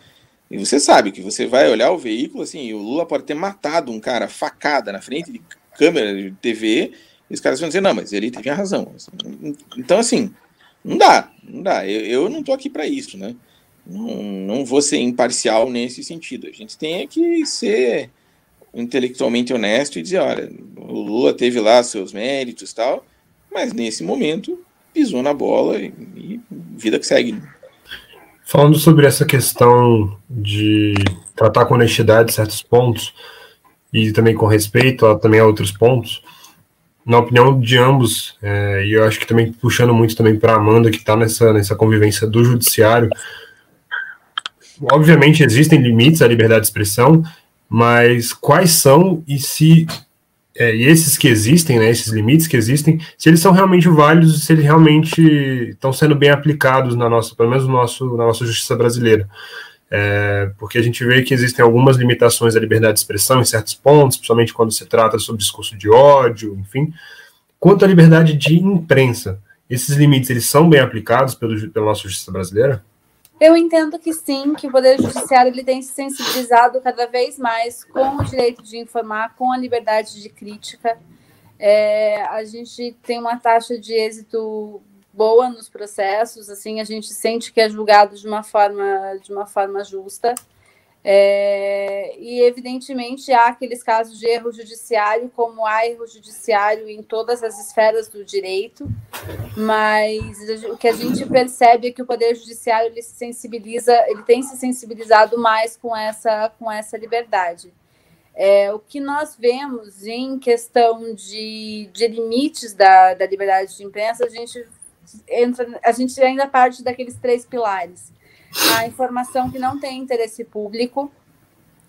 E você sabe que você vai olhar o veículo, assim, o Lula pode ter matado um cara facada na frente de câmera de TV, e os caras vão dizer, não, mas ele teve razão. Então, assim, não dá, não dá. Eu, eu não tô aqui para isso, né? Não, não vou ser imparcial nesse sentido. A gente tem que ser intelectualmente honesto e dizer, olha, o Lula teve lá seus méritos e tal, mas nesse momento pisou na bola e, e vida que segue. Falando sobre essa questão de tratar com honestidade certos pontos e também com respeito a, também a outros pontos, na opinião de ambos, é, e eu acho que também puxando muito também para Amanda, que está nessa, nessa convivência do judiciário, obviamente existem limites à liberdade de expressão, mas quais são e se é, e esses que existem, né, esses limites que existem, se eles são realmente válidos, se eles realmente estão sendo bem aplicados na nossa, pelo menos no nosso, na nossa justiça brasileira. É, porque a gente vê que existem algumas limitações à liberdade de expressão em certos pontos, principalmente quando se trata sobre discurso de ódio, enfim. Quanto à liberdade de imprensa, esses limites eles são bem aplicados pelo, pela nossa justiça brasileira? Eu entendo que sim, que o Poder Judiciário ele tem se sensibilizado cada vez mais com o direito de informar, com a liberdade de crítica. É, a gente tem uma taxa de êxito boa nos processos, assim, a gente sente que é julgado de uma forma, de uma forma justa. É, e, evidentemente, há aqueles casos de erro judiciário, como há erro judiciário em todas as esferas do direito, mas o que a gente percebe é que o Poder Judiciário ele se sensibiliza, ele tem se sensibilizado mais com essa, com essa liberdade. É, o que nós vemos em questão de, de limites da, da liberdade de imprensa, a gente, entra, a gente ainda parte daqueles três pilares a informação que não tem interesse público,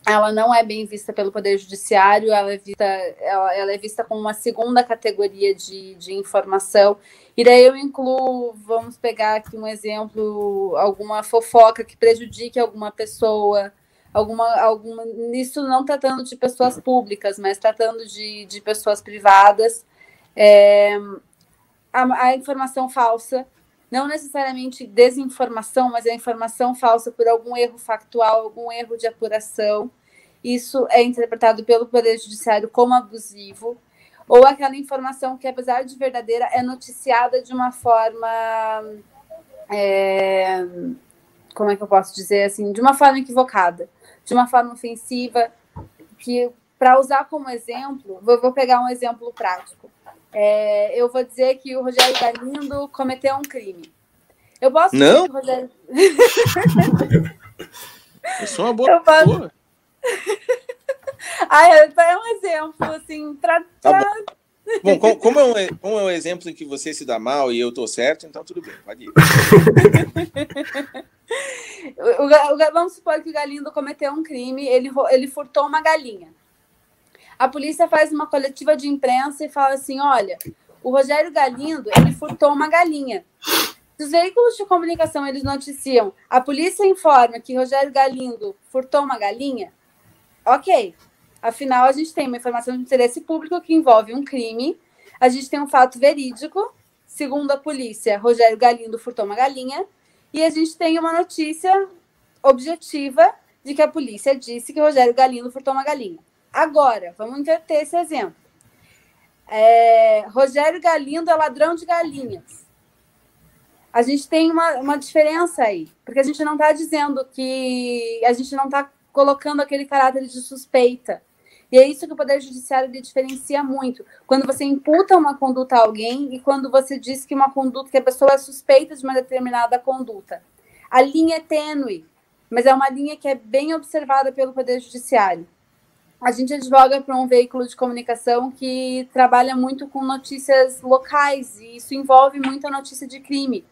ela não é bem vista pelo Poder Judiciário, ela é vista, ela, ela é vista como uma segunda categoria de, de informação. E daí eu incluo, vamos pegar aqui um exemplo, alguma fofoca que prejudique alguma pessoa, alguma, alguma nisso não tratando de pessoas públicas, mas tratando de, de pessoas privadas. É, a, a informação falsa não necessariamente desinformação, mas a informação falsa por algum erro factual, algum erro de apuração. Isso é interpretado pelo Poder Judiciário como abusivo, ou aquela informação que, apesar de verdadeira, é noticiada de uma forma. É, como é que eu posso dizer assim? De uma forma equivocada, de uma forma ofensiva, que, para usar como exemplo, vou pegar um exemplo prático. É, eu vou dizer que o Rogério Galindo cometeu um crime. Eu posso Não? Rogério... eu sou uma boa eu posso... ah, é, é um exemplo, assim, para. Tá bom. bom como, é um, como é um exemplo em que você se dá mal e eu tô certo, então tudo bem, pode ir. o, o, vamos supor que o Galindo cometeu um crime, ele, ele furtou uma galinha a polícia faz uma coletiva de imprensa e fala assim: olha, o Rogério Galindo ele furtou uma galinha. Os veículos de comunicação eles noticiam, a polícia informa que Rogério Galindo furtou uma galinha. Ok. Afinal, a gente tem uma informação de interesse público que envolve um crime. A gente tem um fato verídico. Segundo a polícia, Rogério Galindo furtou uma galinha. E a gente tem uma notícia objetiva de que a polícia disse que Rogério Galindo furtou uma galinha. Agora, vamos inverter esse exemplo. É, Rogério Galindo é ladrão de galinhas. A gente tem uma, uma diferença aí, porque a gente não está dizendo que a gente não está colocando aquele caráter de suspeita. E é isso que o Poder Judiciário diferencia muito. Quando você imputa uma conduta a alguém e quando você diz que uma conduta, que a pessoa é suspeita de uma determinada conduta. A linha é tênue, mas é uma linha que é bem observada pelo Poder Judiciário a gente advoga para um veículo de comunicação que trabalha muito com notícias locais e isso envolve muita notícia de crime.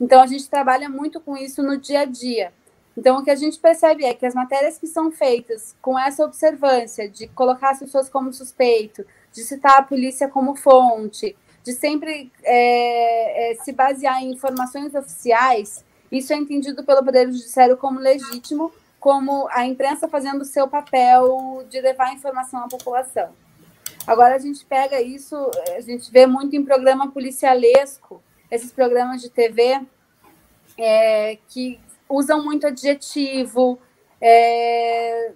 Então a gente trabalha muito com isso no dia a dia. Então o que a gente percebe é que as matérias que são feitas com essa observância de colocar as pessoas como suspeito, de citar a polícia como fonte, de sempre é, é, se basear em informações oficiais, isso é entendido pelo Poder Judiciário como legítimo como a imprensa fazendo o seu papel de levar informação à população. Agora a gente pega isso, a gente vê muito em programa policialesco, esses programas de TV é, que usam muito adjetivo, é,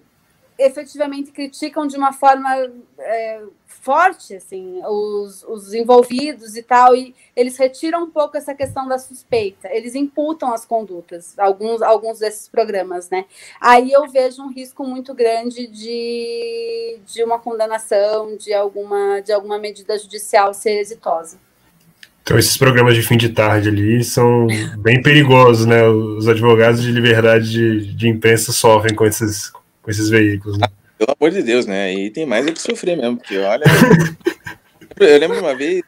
efetivamente criticam de uma forma é, forte assim os, os envolvidos e tal e eles retiram um pouco essa questão da suspeita. Eles imputam as condutas alguns alguns desses programas né? Aí eu vejo um risco muito grande de, de uma condenação de alguma de alguma medida judicial ser exitosa. Então esses programas de fim de tarde ali são bem perigosos né? Os advogados de liberdade de, de imprensa sofrem com esses com esses veículos né? Pelo amor de Deus, né? E tem mais é que sofrer mesmo, porque olha. eu lembro uma vez,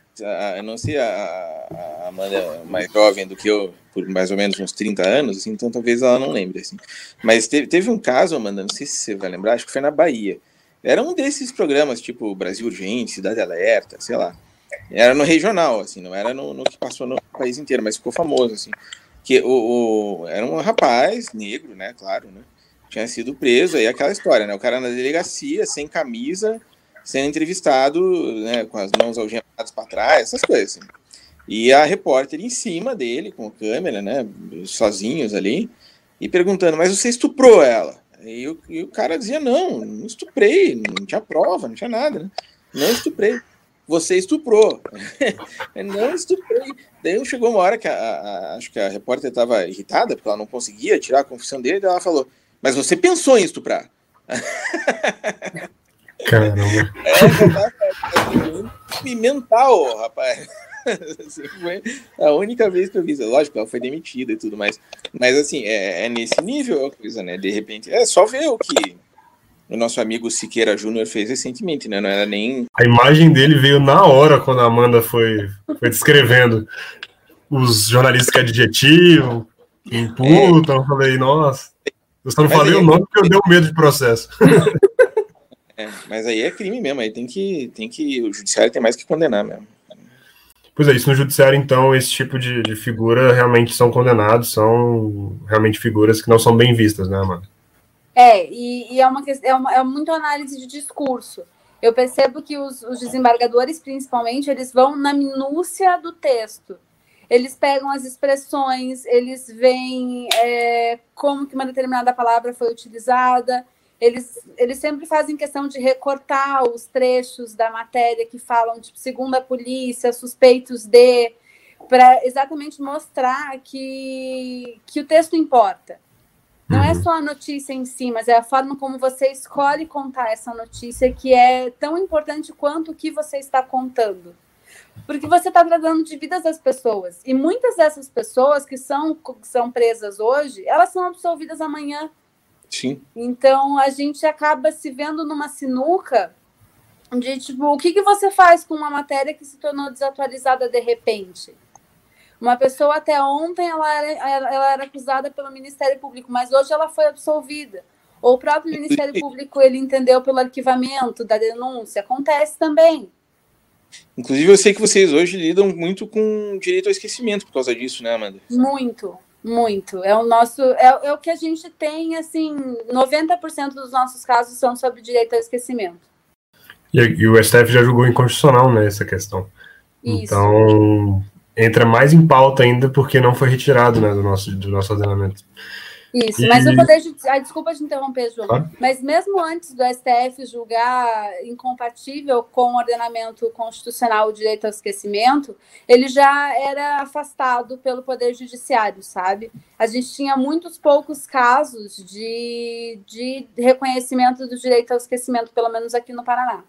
eu não sei, a, a Amanda mais jovem do que eu, por mais ou menos uns 30 anos, assim, então talvez ela não lembre, assim. Mas teve, teve um caso, Amanda, não sei se você vai lembrar, acho que foi na Bahia. Era um desses programas, tipo Brasil Urgente, Cidade Alerta, sei lá. Era no regional, assim, não era no, no que passou no país inteiro, mas ficou famoso, assim. Que o, o, era um rapaz negro, né, claro, né? Tinha sido preso, aí aquela história, né? O cara na delegacia, sem camisa, sendo entrevistado, né, com as mãos algemadas para trás, essas coisas. Assim. E a repórter em cima dele, com a câmera, né? Sozinhos ali, e perguntando, mas você estuprou ela? E o, e o cara dizia, não, não estuprei, não tinha prova, não tinha nada, né? Não estuprei. Você estuprou. não estuprei. Daí chegou uma hora que a, a, acho que a repórter estava irritada, porque ela não conseguia tirar a confissão dele, e ela falou, mas você pensou em estuprar. Caramba. É, é, mental, rapaz. Assim, foi a única vez que eu vi. Lógico, ela foi demitida e tudo mais. Mas assim, é, é, nesse nível a coisa, né? De repente, é só ver o que o nosso amigo Siqueira Júnior fez recentemente, né? Não era nem. A imagem dele veio na hora quando a Amanda foi, foi descrevendo os jornalistas que adjetivam, imputam. É. Eu falei, nossa. Eu só não mas falei o nome porque eu dei um medo de processo. É, mas aí é crime mesmo, aí tem que, tem que. O judiciário tem mais que condenar mesmo. Pois é, isso no judiciário, então, esse tipo de, de figura realmente são condenados, são realmente figuras que não são bem vistas, né, Amanda? É, e, e é, uma, é, uma, é muito análise de discurso. Eu percebo que os, os desembargadores, principalmente, eles vão na minúcia do texto eles pegam as expressões, eles veem é, como que uma determinada palavra foi utilizada, eles, eles sempre fazem questão de recortar os trechos da matéria que falam, tipo, segundo a polícia, suspeitos de, para exatamente mostrar que, que o texto importa. Não é uhum. só a notícia em si, mas é a forma como você escolhe contar essa notícia que é tão importante quanto o que você está contando. Porque você está tratando de vidas das pessoas. E muitas dessas pessoas que são, que são presas hoje, elas são absolvidas amanhã. Sim. Então a gente acaba se vendo numa sinuca de tipo, o que, que você faz com uma matéria que se tornou desatualizada de repente? Uma pessoa até ontem ela era, ela era acusada pelo Ministério Público, mas hoje ela foi absolvida. Ou o próprio Ministério Público ele entendeu pelo arquivamento da denúncia. Acontece também. Inclusive, eu sei que vocês hoje lidam muito com direito ao esquecimento por causa disso, né, Amanda? Muito, muito. É o nosso. É, é o que a gente tem, assim, 90% dos nossos casos são sobre direito ao esquecimento. E, e o STF já julgou inconstitucional, né, essa questão. Isso. Então, entra mais em pauta ainda porque não foi retirado né, do, nosso, do nosso ordenamento. Isso, e... mas o Poder Judiciário. Desculpa de interromper, João. Claro. Mas mesmo antes do STF julgar incompatível com o ordenamento constitucional o direito ao esquecimento, ele já era afastado pelo Poder Judiciário, sabe? A gente tinha muitos poucos casos de, de reconhecimento do direito ao esquecimento, pelo menos aqui no Paraná.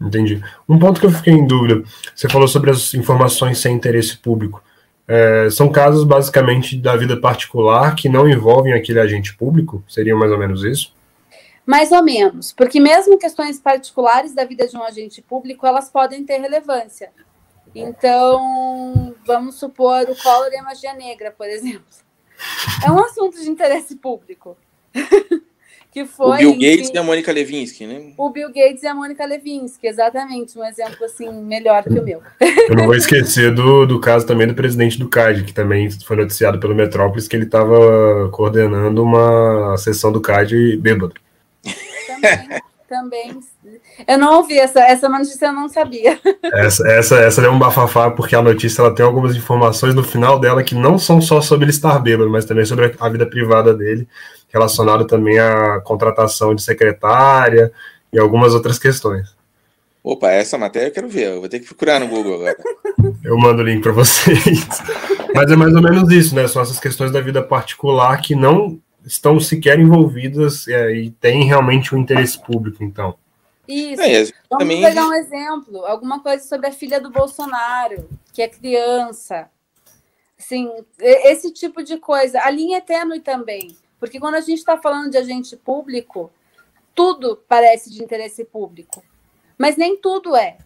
Entendi. Um ponto que eu fiquei em dúvida: você falou sobre as informações sem interesse público. É, são casos basicamente da vida particular que não envolvem aquele agente público? Seria mais ou menos isso? Mais ou menos, porque mesmo questões particulares da vida de um agente público, elas podem ter relevância. Então, vamos supor o Collor e a magia negra, por exemplo. É um assunto de interesse público. que foi. O Bill Gates enfim, e a Mônica Levinsky, né? O Bill Gates e a Mônica Levinsky, exatamente, um exemplo assim melhor que o meu. Eu não vou esquecer do, do caso também do presidente do CAD, que também foi noticiado pelo Metrópolis que ele estava coordenando uma sessão do CAD bêbado. Também, também. Eu não ouvi essa, essa notícia, eu não sabia. Essa, essa, essa é um bafafá, porque a notícia ela tem algumas informações no final dela que não são só sobre ele estar bêbado, mas também sobre a vida privada dele relacionado também à contratação de secretária e algumas outras questões. Opa, essa matéria eu quero ver, eu vou ter que procurar no Google agora. Eu mando o link para vocês. Mas é mais ou menos isso, né? São essas questões da vida particular que não estão sequer envolvidas é, e têm realmente um interesse público, então. Isso. É, Vamos pegar um exemplo, alguma coisa sobre a filha do Bolsonaro, que é criança. Assim, esse tipo de coisa. A linha é tênue também. Porque quando a gente está falando de agente público, tudo parece de interesse público, mas nem tudo é.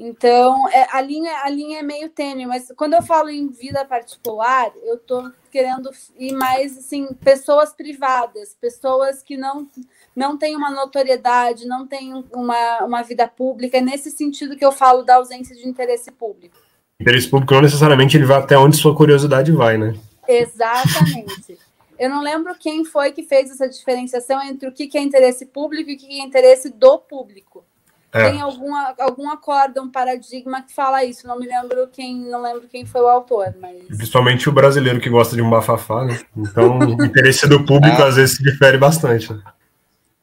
Então, é, a, linha, a linha é meio tênue, mas quando eu falo em vida particular, eu estou querendo ir mais assim, pessoas privadas, pessoas que não, não têm uma notoriedade, não têm uma, uma vida pública, é nesse sentido que eu falo da ausência de interesse público. Interesse público não necessariamente ele vai até onde sua curiosidade vai, né? Exatamente. Eu não lembro quem foi que fez essa diferenciação entre o que é interesse público e o que é interesse do público. É. tem alguma, algum acordo, um paradigma que fala isso. Não me lembro quem, não lembro quem foi o autor, mas. Principalmente o brasileiro que gosta de um bafafá, né? Então o interesse do público ah. às vezes se difere bastante. Né?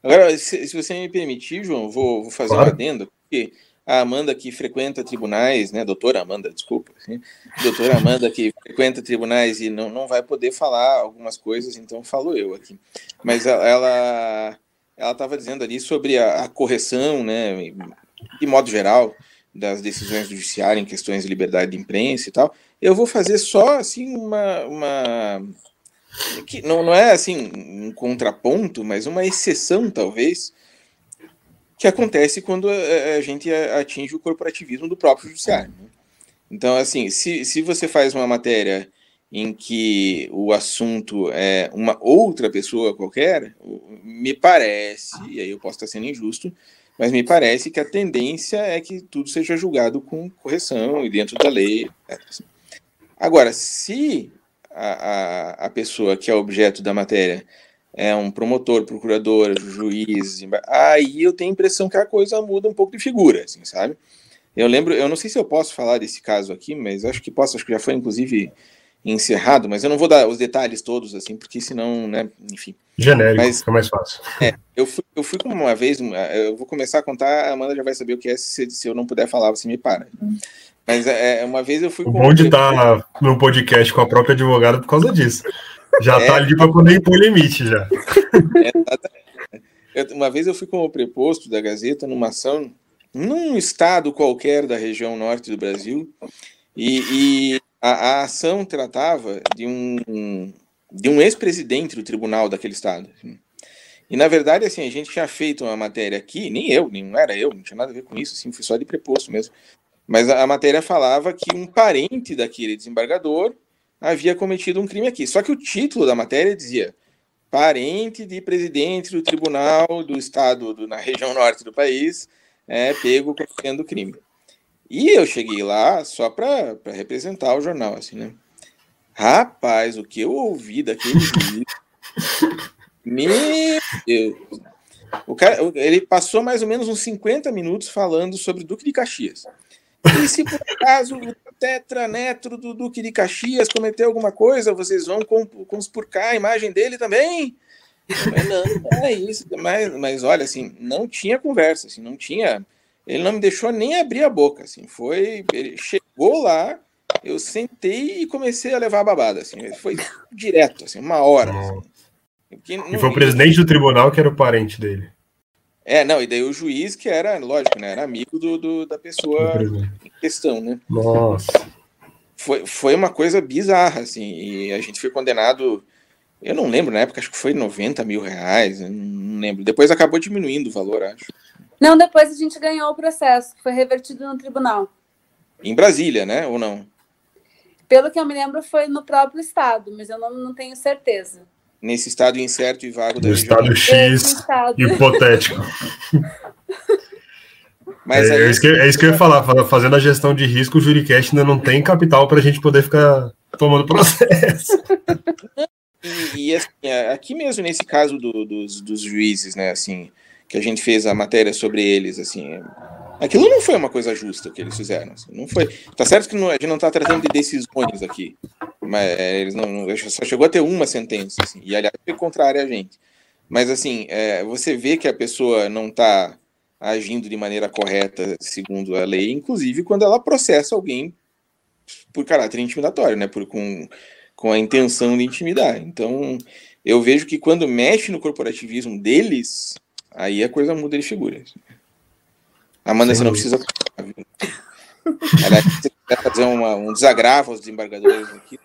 Agora, se, se, você me permitir, João, vou, vou fazer claro. uma adenda, porque a Amanda que frequenta tribunais, né, doutora Amanda, desculpa, assim, doutora Amanda que frequenta tribunais e não, não vai poder falar algumas coisas, então falo eu aqui. Mas ela ela estava dizendo ali sobre a, a, correção, né, de modo geral, das decisões do judiciário em questões de liberdade de imprensa e tal. Eu vou fazer só assim uma, uma que não, não é assim um contraponto, mas uma exceção talvez que acontece quando a, a gente atinge o corporativismo do próprio judiciário. Né? Então, assim, se, se você faz uma matéria em que o assunto é uma outra pessoa qualquer, me parece, e aí eu posso estar sendo injusto, mas me parece que a tendência é que tudo seja julgado com correção e dentro da lei. Agora, se a, a, a pessoa que é objeto da matéria é um promotor, procurador, juiz, aí eu tenho a impressão que a coisa muda um pouco de figura, assim, sabe? Eu lembro, eu não sei se eu posso falar desse caso aqui, mas acho que posso, acho que já foi inclusive encerrado, mas eu não vou dar os detalhes todos, assim, porque senão, né, enfim. Genérico, mas, fica mais fácil. É, eu fui, eu fui como uma vez, eu vou começar a contar, a Amanda já vai saber o que é, se, se eu não puder falar, você me para. Mas é, uma vez eu fui... O bom de estar no podcast com a própria advogada por causa disso. Já é, tá ali para poder impor limite já. É, uma vez eu fui como preposto da Gazeta numa ação num estado qualquer da região norte do Brasil e, e a, a, ação tratava de um, de um ex-presidente do tribunal daquele estado. E na verdade, assim, a gente tinha feito uma matéria aqui, nem eu, nem não era eu, não tinha nada a ver com isso, assim, fui só de preposto mesmo. Mas a, a matéria falava que um parente daquele desembargador havia cometido um crime aqui. Só que o título da matéria dizia parente de presidente do tribunal do estado do, na região norte do país é pego cometendo crime. E eu cheguei lá só para representar o jornal, assim, né? Rapaz, o que eu ouvi daquele Meu Deus. O cara, ele passou mais ou menos uns 50 minutos falando sobre o Duque de Caxias. E se por acaso o tetranetro do Duque de Caxias cometeu alguma coisa, vocês vão conspurcar a imagem dele também? Mas não, não é isso. Mas, mas olha, assim, não tinha conversa, assim, não tinha. Ele não me deixou nem abrir a boca, assim. Foi. Ele chegou lá, eu sentei e comecei a levar a babada, assim. Foi direto, assim, uma hora. Assim. e foi o presidente do tribunal que era o parente dele. É, não, e daí o juiz, que era, lógico, né? Era amigo do, do da pessoa em questão, né? Nossa. Foi, foi uma coisa bizarra, assim, e a gente foi condenado. Eu não lembro, na época, acho que foi 90 mil reais, não lembro. Depois acabou diminuindo o valor, acho. Não, depois a gente ganhou o processo, foi revertido no tribunal. Em Brasília, né? Ou não? Pelo que eu me lembro, foi no próprio estado, mas eu não, não tenho certeza nesse estado incerto e vago da no estado X estado. hipotético. Mas é, é, isso que, é isso que eu ia falar, fazendo a gestão de risco, o Juricast ainda não tem capital para a gente poder ficar tomando processo. E, e assim, é, aqui mesmo nesse caso do, dos, dos juízes, né, assim, que a gente fez a matéria sobre eles, assim, Aquilo não foi uma coisa justa que eles fizeram. Assim, não foi. Tá certo que não, a gente não está tratando de decisões aqui, mas é, eles não, não só chegou a ter uma sentença, assim, e aliás foi contrária a gente. Mas assim, é, você vê que a pessoa não está agindo de maneira correta segundo a lei, inclusive quando ela processa alguém por caráter intimidatório, né? Por, com, com a intenção de intimidar. Então, eu vejo que quando mexe no corporativismo deles, aí a coisa muda de figura. Amanda, Sim. você não precisa. Aliás, você quer fazer uma, um desagravo aos desembargadores aqui.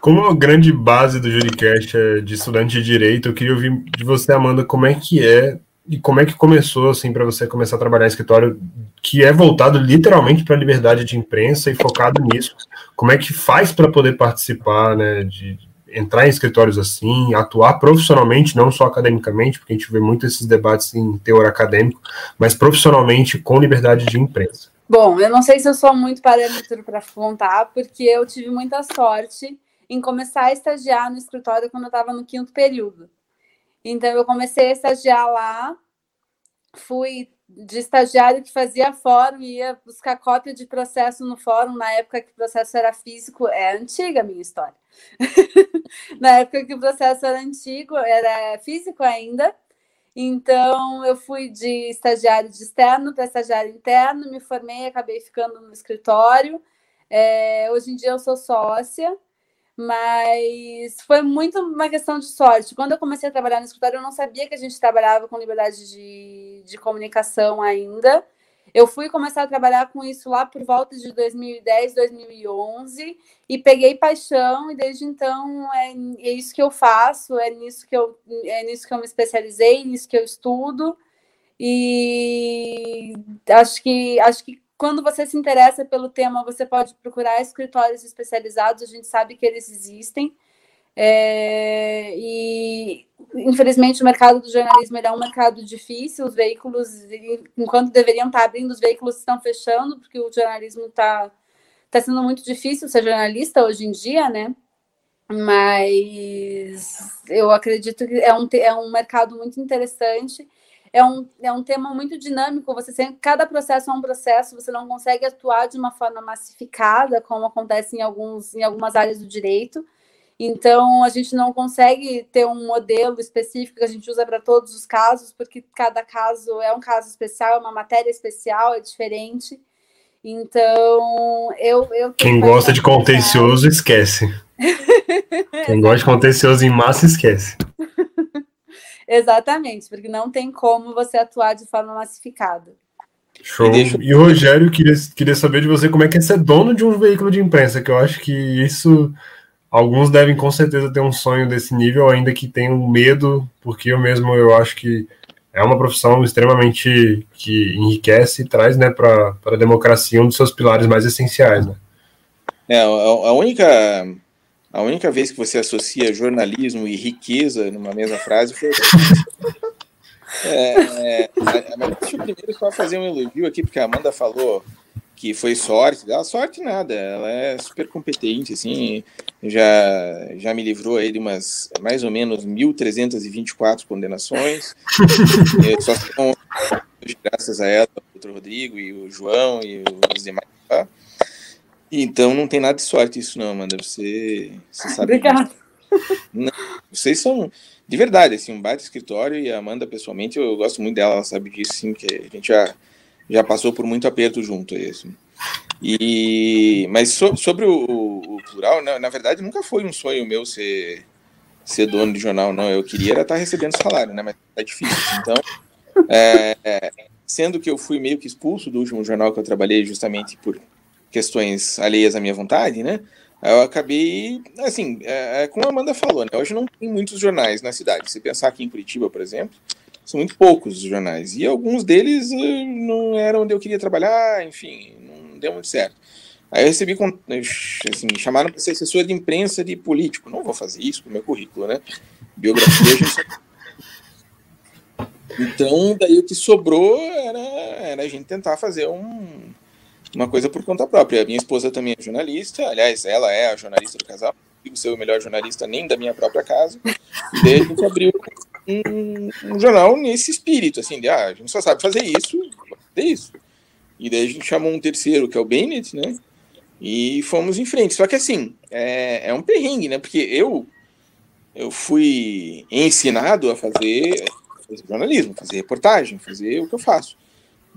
Como a grande base do Juricast é de estudante de direito, eu queria ouvir de você, Amanda, como é que é e como é que começou assim para você começar a trabalhar em escritório que é voltado literalmente para a liberdade de imprensa e focado nisso. Como é que faz para poder participar, né, de, entrar em escritórios assim, atuar profissionalmente, não só academicamente, porque a gente vê muito esses debates em teor acadêmico, mas profissionalmente com liberdade de imprensa? Bom, eu não sei se eu sou muito parâmetro para contar, porque eu tive muita sorte em começar a estagiar no escritório quando eu estava no quinto período. Então, eu comecei a estagiar lá fui de estagiário que fazia fórum e ia buscar cópia de processo no fórum na época que o processo era físico. É antiga a minha história. na época que o processo era antigo, era físico ainda. Então, eu fui de estagiário de externo para estagiário interno, me formei, acabei ficando no escritório. É, hoje em dia eu sou sócia mas foi muito uma questão de sorte. Quando eu comecei a trabalhar no escritório, eu não sabia que a gente trabalhava com liberdade de, de comunicação ainda. Eu fui começar a trabalhar com isso lá por volta de 2010, 2011 e peguei paixão e desde então é, é, isso que eu faço, é nisso que eu é nisso que eu me especializei, nisso que eu estudo e acho que acho que quando você se interessa pelo tema, você pode procurar escritórios especializados, a gente sabe que eles existem. É, e infelizmente o mercado do jornalismo é um mercado difícil, os veículos, enquanto deveriam estar abrindo, os veículos estão fechando, porque o jornalismo está tá sendo muito difícil ser jornalista hoje em dia, né? Mas eu acredito que é um, é um mercado muito interessante é um, é um tema muito dinâmico. Você sempre, cada processo é um processo, você não consegue atuar de uma forma massificada, como acontece em, alguns, em algumas áreas do direito. Então, a gente não consegue ter um modelo específico que a gente usa para todos os casos, porque cada caso é um caso especial, é uma matéria especial, é diferente. Então, eu. eu Quem gosta de contencioso, esquece. Quem gosta de contencioso em massa, esquece. Exatamente, porque não tem como você atuar de forma massificada. Show. E, o Rogério, queria, queria saber de você como é que é ser dono de um veículo de imprensa, que eu acho que isso alguns devem com certeza ter um sonho desse nível, ainda que tenham medo, porque eu mesmo eu acho que é uma profissão extremamente que enriquece e traz né, para a democracia um dos seus pilares mais essenciais. Né? É, a única a única vez que você associa jornalismo e riqueza numa mesma frase foi. É, é, mas deixa eu primeiro só fazer um elogio aqui, porque a Amanda falou que foi sorte. Ela sorte nada, ela é super competente, assim, já, já me livrou aí de umas mais ou menos 1.324 condenações. só são graças a ela, o doutor Rodrigo e o João e os demais. Tá? Então não tem nada de sorte isso não, Amanda. Você, você sabe. Obrigada. Não, vocês são de verdade assim um baita escritório e a Amanda pessoalmente eu gosto muito dela, ela sabe disso sim, que a gente já já passou por muito aperto junto aí, assim. E mas so, sobre o, o, plural, na, na, verdade nunca foi um sonho meu ser ser dono de jornal, não. Eu queria era estar recebendo salário, né? Mas é difícil. Então, é, é, sendo que eu fui meio que expulso do último jornal que eu trabalhei justamente por questões alheias à minha vontade, né? Eu acabei, assim, é, é, como a Amanda falou, né? Hoje não tem muitos jornais na cidade. Se pensar aqui em Curitiba, por exemplo, são muito poucos os jornais. E alguns deles eh, não eram onde eu queria trabalhar, enfim, não deu muito certo. Aí eu recebi, assim, chamaram para ser assessor de imprensa de político. Não vou fazer isso com o meu currículo, né? Biografia, Então, daí o que sobrou era, era a gente tentar fazer um, uma coisa por conta própria. A minha esposa também é jornalista, aliás, ela é a jornalista do casal, não ser o melhor jornalista nem da minha própria casa. E daí a gente abriu um, um, jornal nesse espírito, assim, de ah, a gente só sabe fazer isso, fazer isso. E daí a gente chamou um terceiro, que é o Bennett, né? E fomos em frente. Só que assim, é, é um perrengue, né? Porque eu, eu fui ensinado a fazer, fazer jornalismo, fazer reportagem, fazer o que eu faço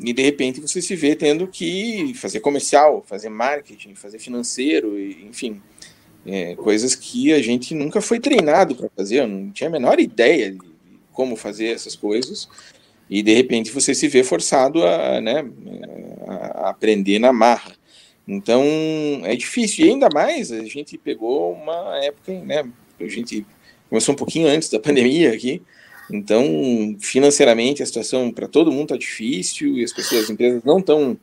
e de repente você se vê tendo que fazer comercial, fazer marketing, fazer financeiro, enfim, é, coisas que a gente nunca foi treinado para fazer, eu não tinha a menor ideia de como fazer essas coisas, e de repente você se vê forçado a, né, a aprender na marra. Então é difícil, e ainda mais a gente pegou uma época, né, a gente começou um pouquinho antes da pandemia aqui, então, financeiramente, a situação para todo mundo está difícil e as pessoas, as empresas não estão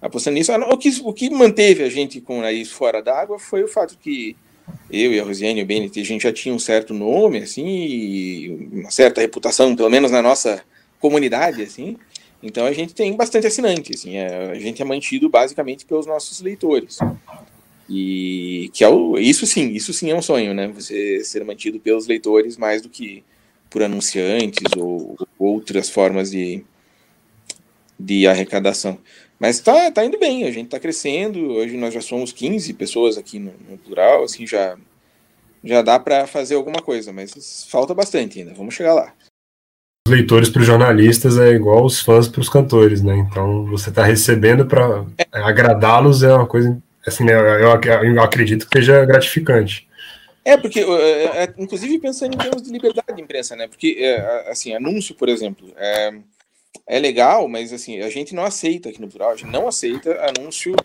apostando nisso. Ah, o que, o que manteve a gente com o nariz fora d'água foi o fato que eu e a Rosiane e o Bennett, a gente já tinha um certo nome, assim, uma certa reputação, pelo menos na nossa comunidade, assim. Então a gente tem bastante assinante, assim, é, a gente é mantido basicamente pelos nossos leitores. E que é o, isso sim, isso sim é um sonho, né? Você ser mantido pelos leitores mais do que por anunciantes ou outras formas de, de arrecadação. Mas tá, tá indo bem, a gente tá crescendo. Hoje nós já somos 15 pessoas aqui no, no plural, assim, já, já dá para fazer alguma coisa, mas falta bastante ainda. Vamos chegar lá. Os leitores para os jornalistas é igual os fãs para os cantores, né? Então você está recebendo para agradá-los é uma coisa assim, né? eu, eu acredito que seja gratificante. É, porque, é, é, inclusive pensando em termos de liberdade de imprensa, né? Porque, é, assim, anúncio, por exemplo, é, é legal, mas assim, a gente não aceita aqui no plural, a gente não aceita anúncio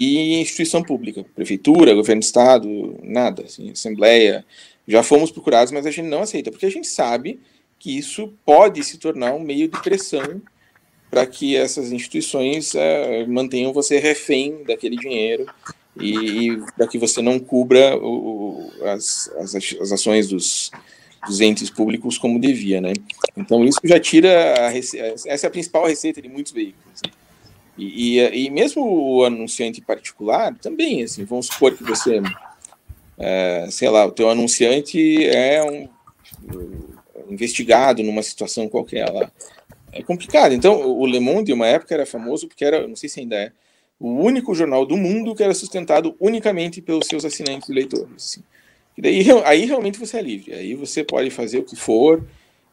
e instituição pública, prefeitura, governo do estado, nada, assim, assembleia. Já fomos procurados, mas a gente não aceita, porque a gente sabe que isso pode se tornar um meio de pressão para que essas instituições é, mantenham você refém daquele dinheiro e, e para que você não cubra o, as, as, as ações dos, dos entes públicos como devia, né? Então isso já tira a essa é a principal receita de muitos veículos. Né? E, e, e, mesmo o anunciante particular também, assim, vamos supor que você, é, sei lá, o teu anunciante é um investigado numa situação qualquer lá. É complicado. Então, o Le Monde, uma época, era famoso porque era, não sei se ainda é, o único jornal do mundo que era sustentado unicamente pelos seus assinantes e leitores. Assim. E daí, aí realmente você é livre. Aí você pode fazer o que for.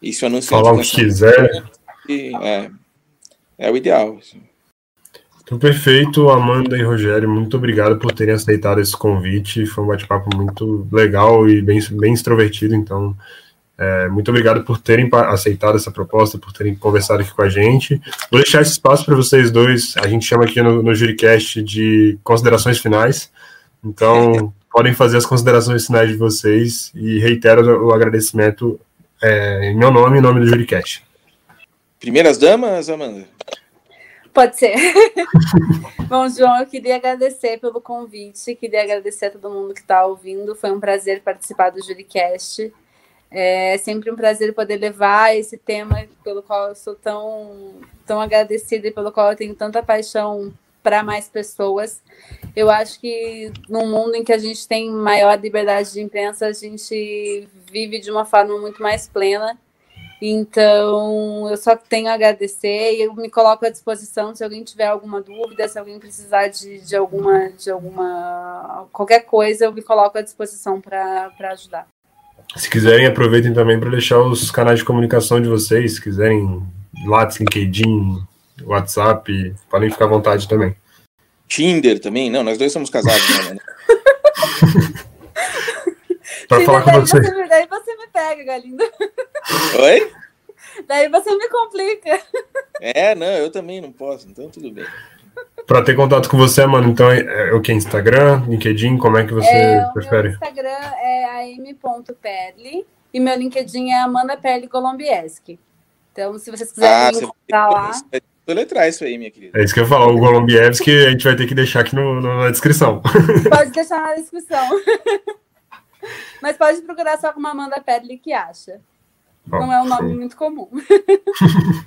E se o anunciante Falar o que quiser. é, é o ideal. Assim. Então, perfeito, Amanda e Rogério, muito obrigado por terem aceitado esse convite. Foi um bate-papo muito legal e bem, bem extrovertido. Então, é, muito obrigado por terem aceitado essa proposta, por terem conversado aqui com a gente. Vou deixar esse espaço para vocês dois. A gente chama aqui no, no Juricast de considerações finais. Então, podem fazer as considerações finais de vocês e reitero o agradecimento é, em meu nome e em nome do Juricast. Primeiras damas, Amanda? Pode ser. Bom, João, eu queria agradecer pelo convite, queria agradecer a todo mundo que está ouvindo. Foi um prazer participar do Juricast. É sempre um prazer poder levar esse tema pelo qual eu sou tão, tão agradecida e pelo qual eu tenho tanta paixão para mais pessoas. Eu acho que num mundo em que a gente tem maior liberdade de imprensa, a gente vive de uma forma muito mais plena. Então, eu só tenho a agradecer e eu me coloco à disposição se alguém tiver alguma dúvida, se alguém precisar de, de alguma de alguma qualquer coisa, eu me coloco à disposição para ajudar. Se quiserem, aproveitem também para deixar os canais de comunicação de vocês, se quiserem, Lattes, LinkedIn, WhatsApp, podem ficar à vontade também. Tinder também? Não, nós dois somos casados, né? Pra falar com você. você. Daí você me pega, Galindo. Oi? Daí você me complica. É, não, eu também não posso, então tudo bem. Para ter contato com você, mano, então é, é o que? Instagram, LinkedIn, como é que você é, prefere? Meu Instagram é am.perli e meu LinkedIn é Amanda Perli Golombieski. Então, se vocês quiserem ah, encontrar lá. Soletrar isso aí, minha querida. É isso que eu ia falar, o Golombievski a gente vai ter que deixar aqui no, no, na descrição. Pode deixar na descrição. Mas pode procurar só com Amanda Perli que acha. Bom, Não é um nome sim. muito comum.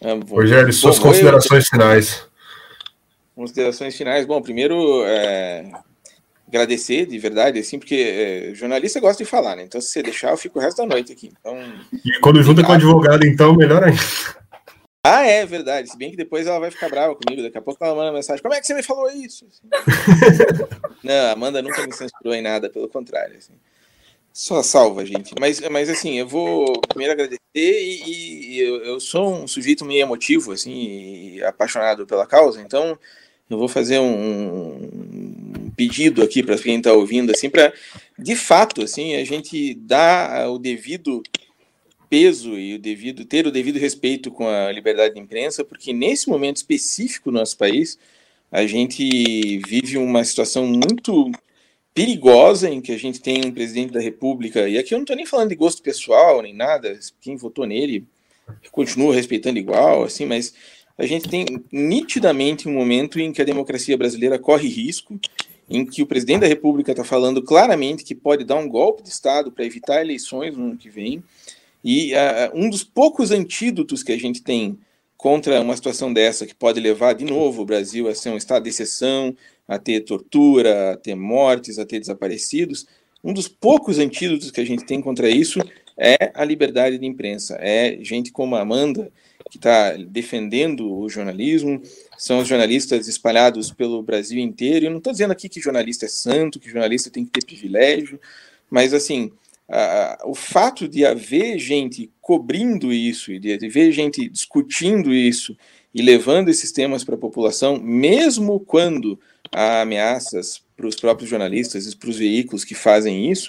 É, Rogério, suas bom, considerações eu... finais. Considerações finais. Bom, primeiro, é... agradecer de verdade, assim, porque é, jornalista gosta de falar, né? Então, se você deixar, eu fico o resto da noite aqui. Então, e quando junta com advogado, então, melhor ainda. Ah, é verdade. Se bem que depois ela vai ficar brava comigo. Daqui a pouco ela manda mensagem: Como é que você me falou isso? Não, a Amanda nunca me censurou em nada, pelo contrário. Assim. Só salva, gente. Mas, mas assim, eu vou primeiro agradecer e, e eu, eu, sou um sujeito meio emotivo, assim, apaixonado pela causa, então eu vou fazer um, pedido aqui para quem está ouvindo, assim, para de fato, assim, a gente dar o devido peso e o devido ter o devido respeito com a liberdade de imprensa, porque nesse momento específico do nosso país a gente vive uma situação muito perigosa em que a gente tem um presidente da República e aqui eu não estou nem falando de gosto pessoal nem nada, quem votou nele continua respeitando igual, assim, mas a gente tem nitidamente um momento em que a democracia brasileira corre risco, em que o presidente da República está falando claramente que pode dar um golpe de Estado para evitar eleições no ano que vem, e uh, um dos poucos antídotos que a gente tem contra uma situação dessa, que pode levar de novo o Brasil a ser um estado de exceção, a ter tortura, a ter mortes, a ter desaparecidos, um dos poucos antídotos que a gente tem contra isso é a liberdade de imprensa. É gente como a Amanda que está defendendo o jornalismo, são os jornalistas espalhados pelo Brasil inteiro. Eu não estou dizendo aqui que jornalista é santo, que jornalista tem que ter privilégio, mas assim, a, o fato de haver gente cobrindo isso, de haver gente discutindo isso e levando esses temas para a população, mesmo quando há ameaças para os próprios jornalistas e para os veículos que fazem isso,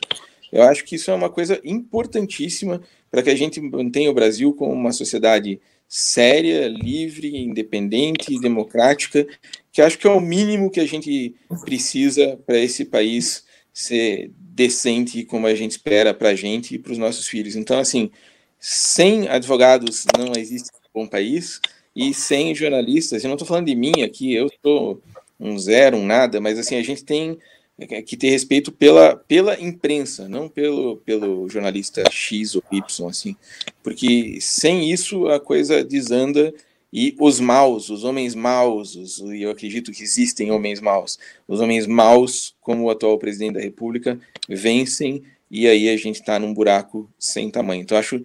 eu acho que isso é uma coisa importantíssima para que a gente mantenha o Brasil como uma sociedade séria, livre, independente e democrática, que acho que é o mínimo que a gente precisa para esse país ser decente como a gente espera para a gente e para os nossos filhos. Então, assim, sem advogados não existe um bom país e sem jornalistas, eu não estou falando de mim aqui, eu estou um zero, um nada, mas assim, a gente tem que ter respeito pela, pela imprensa, não pelo, pelo jornalista X ou Y, assim, porque sem isso a coisa desanda e os maus, os homens maus, os, e eu acredito que existem homens maus, os homens maus, como o atual presidente da República, vencem e aí a gente está num buraco sem tamanho. Então acho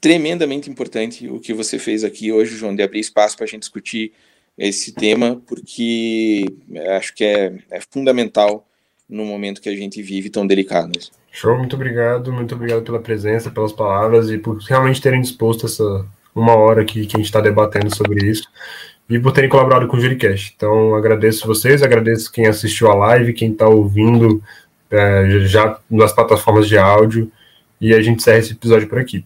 tremendamente importante o que você fez aqui hoje, João, de abrir espaço para a gente discutir esse tema, porque acho que é, é fundamental no momento que a gente vive tão delicado. Show, muito obrigado, muito obrigado pela presença, pelas palavras e por realmente terem disposto essa uma hora aqui que a gente está debatendo sobre isso e por terem colaborado com o Juricast. Então, agradeço vocês, agradeço quem assistiu a live, quem está ouvindo é, já nas plataformas de áudio e a gente encerra esse episódio por aqui.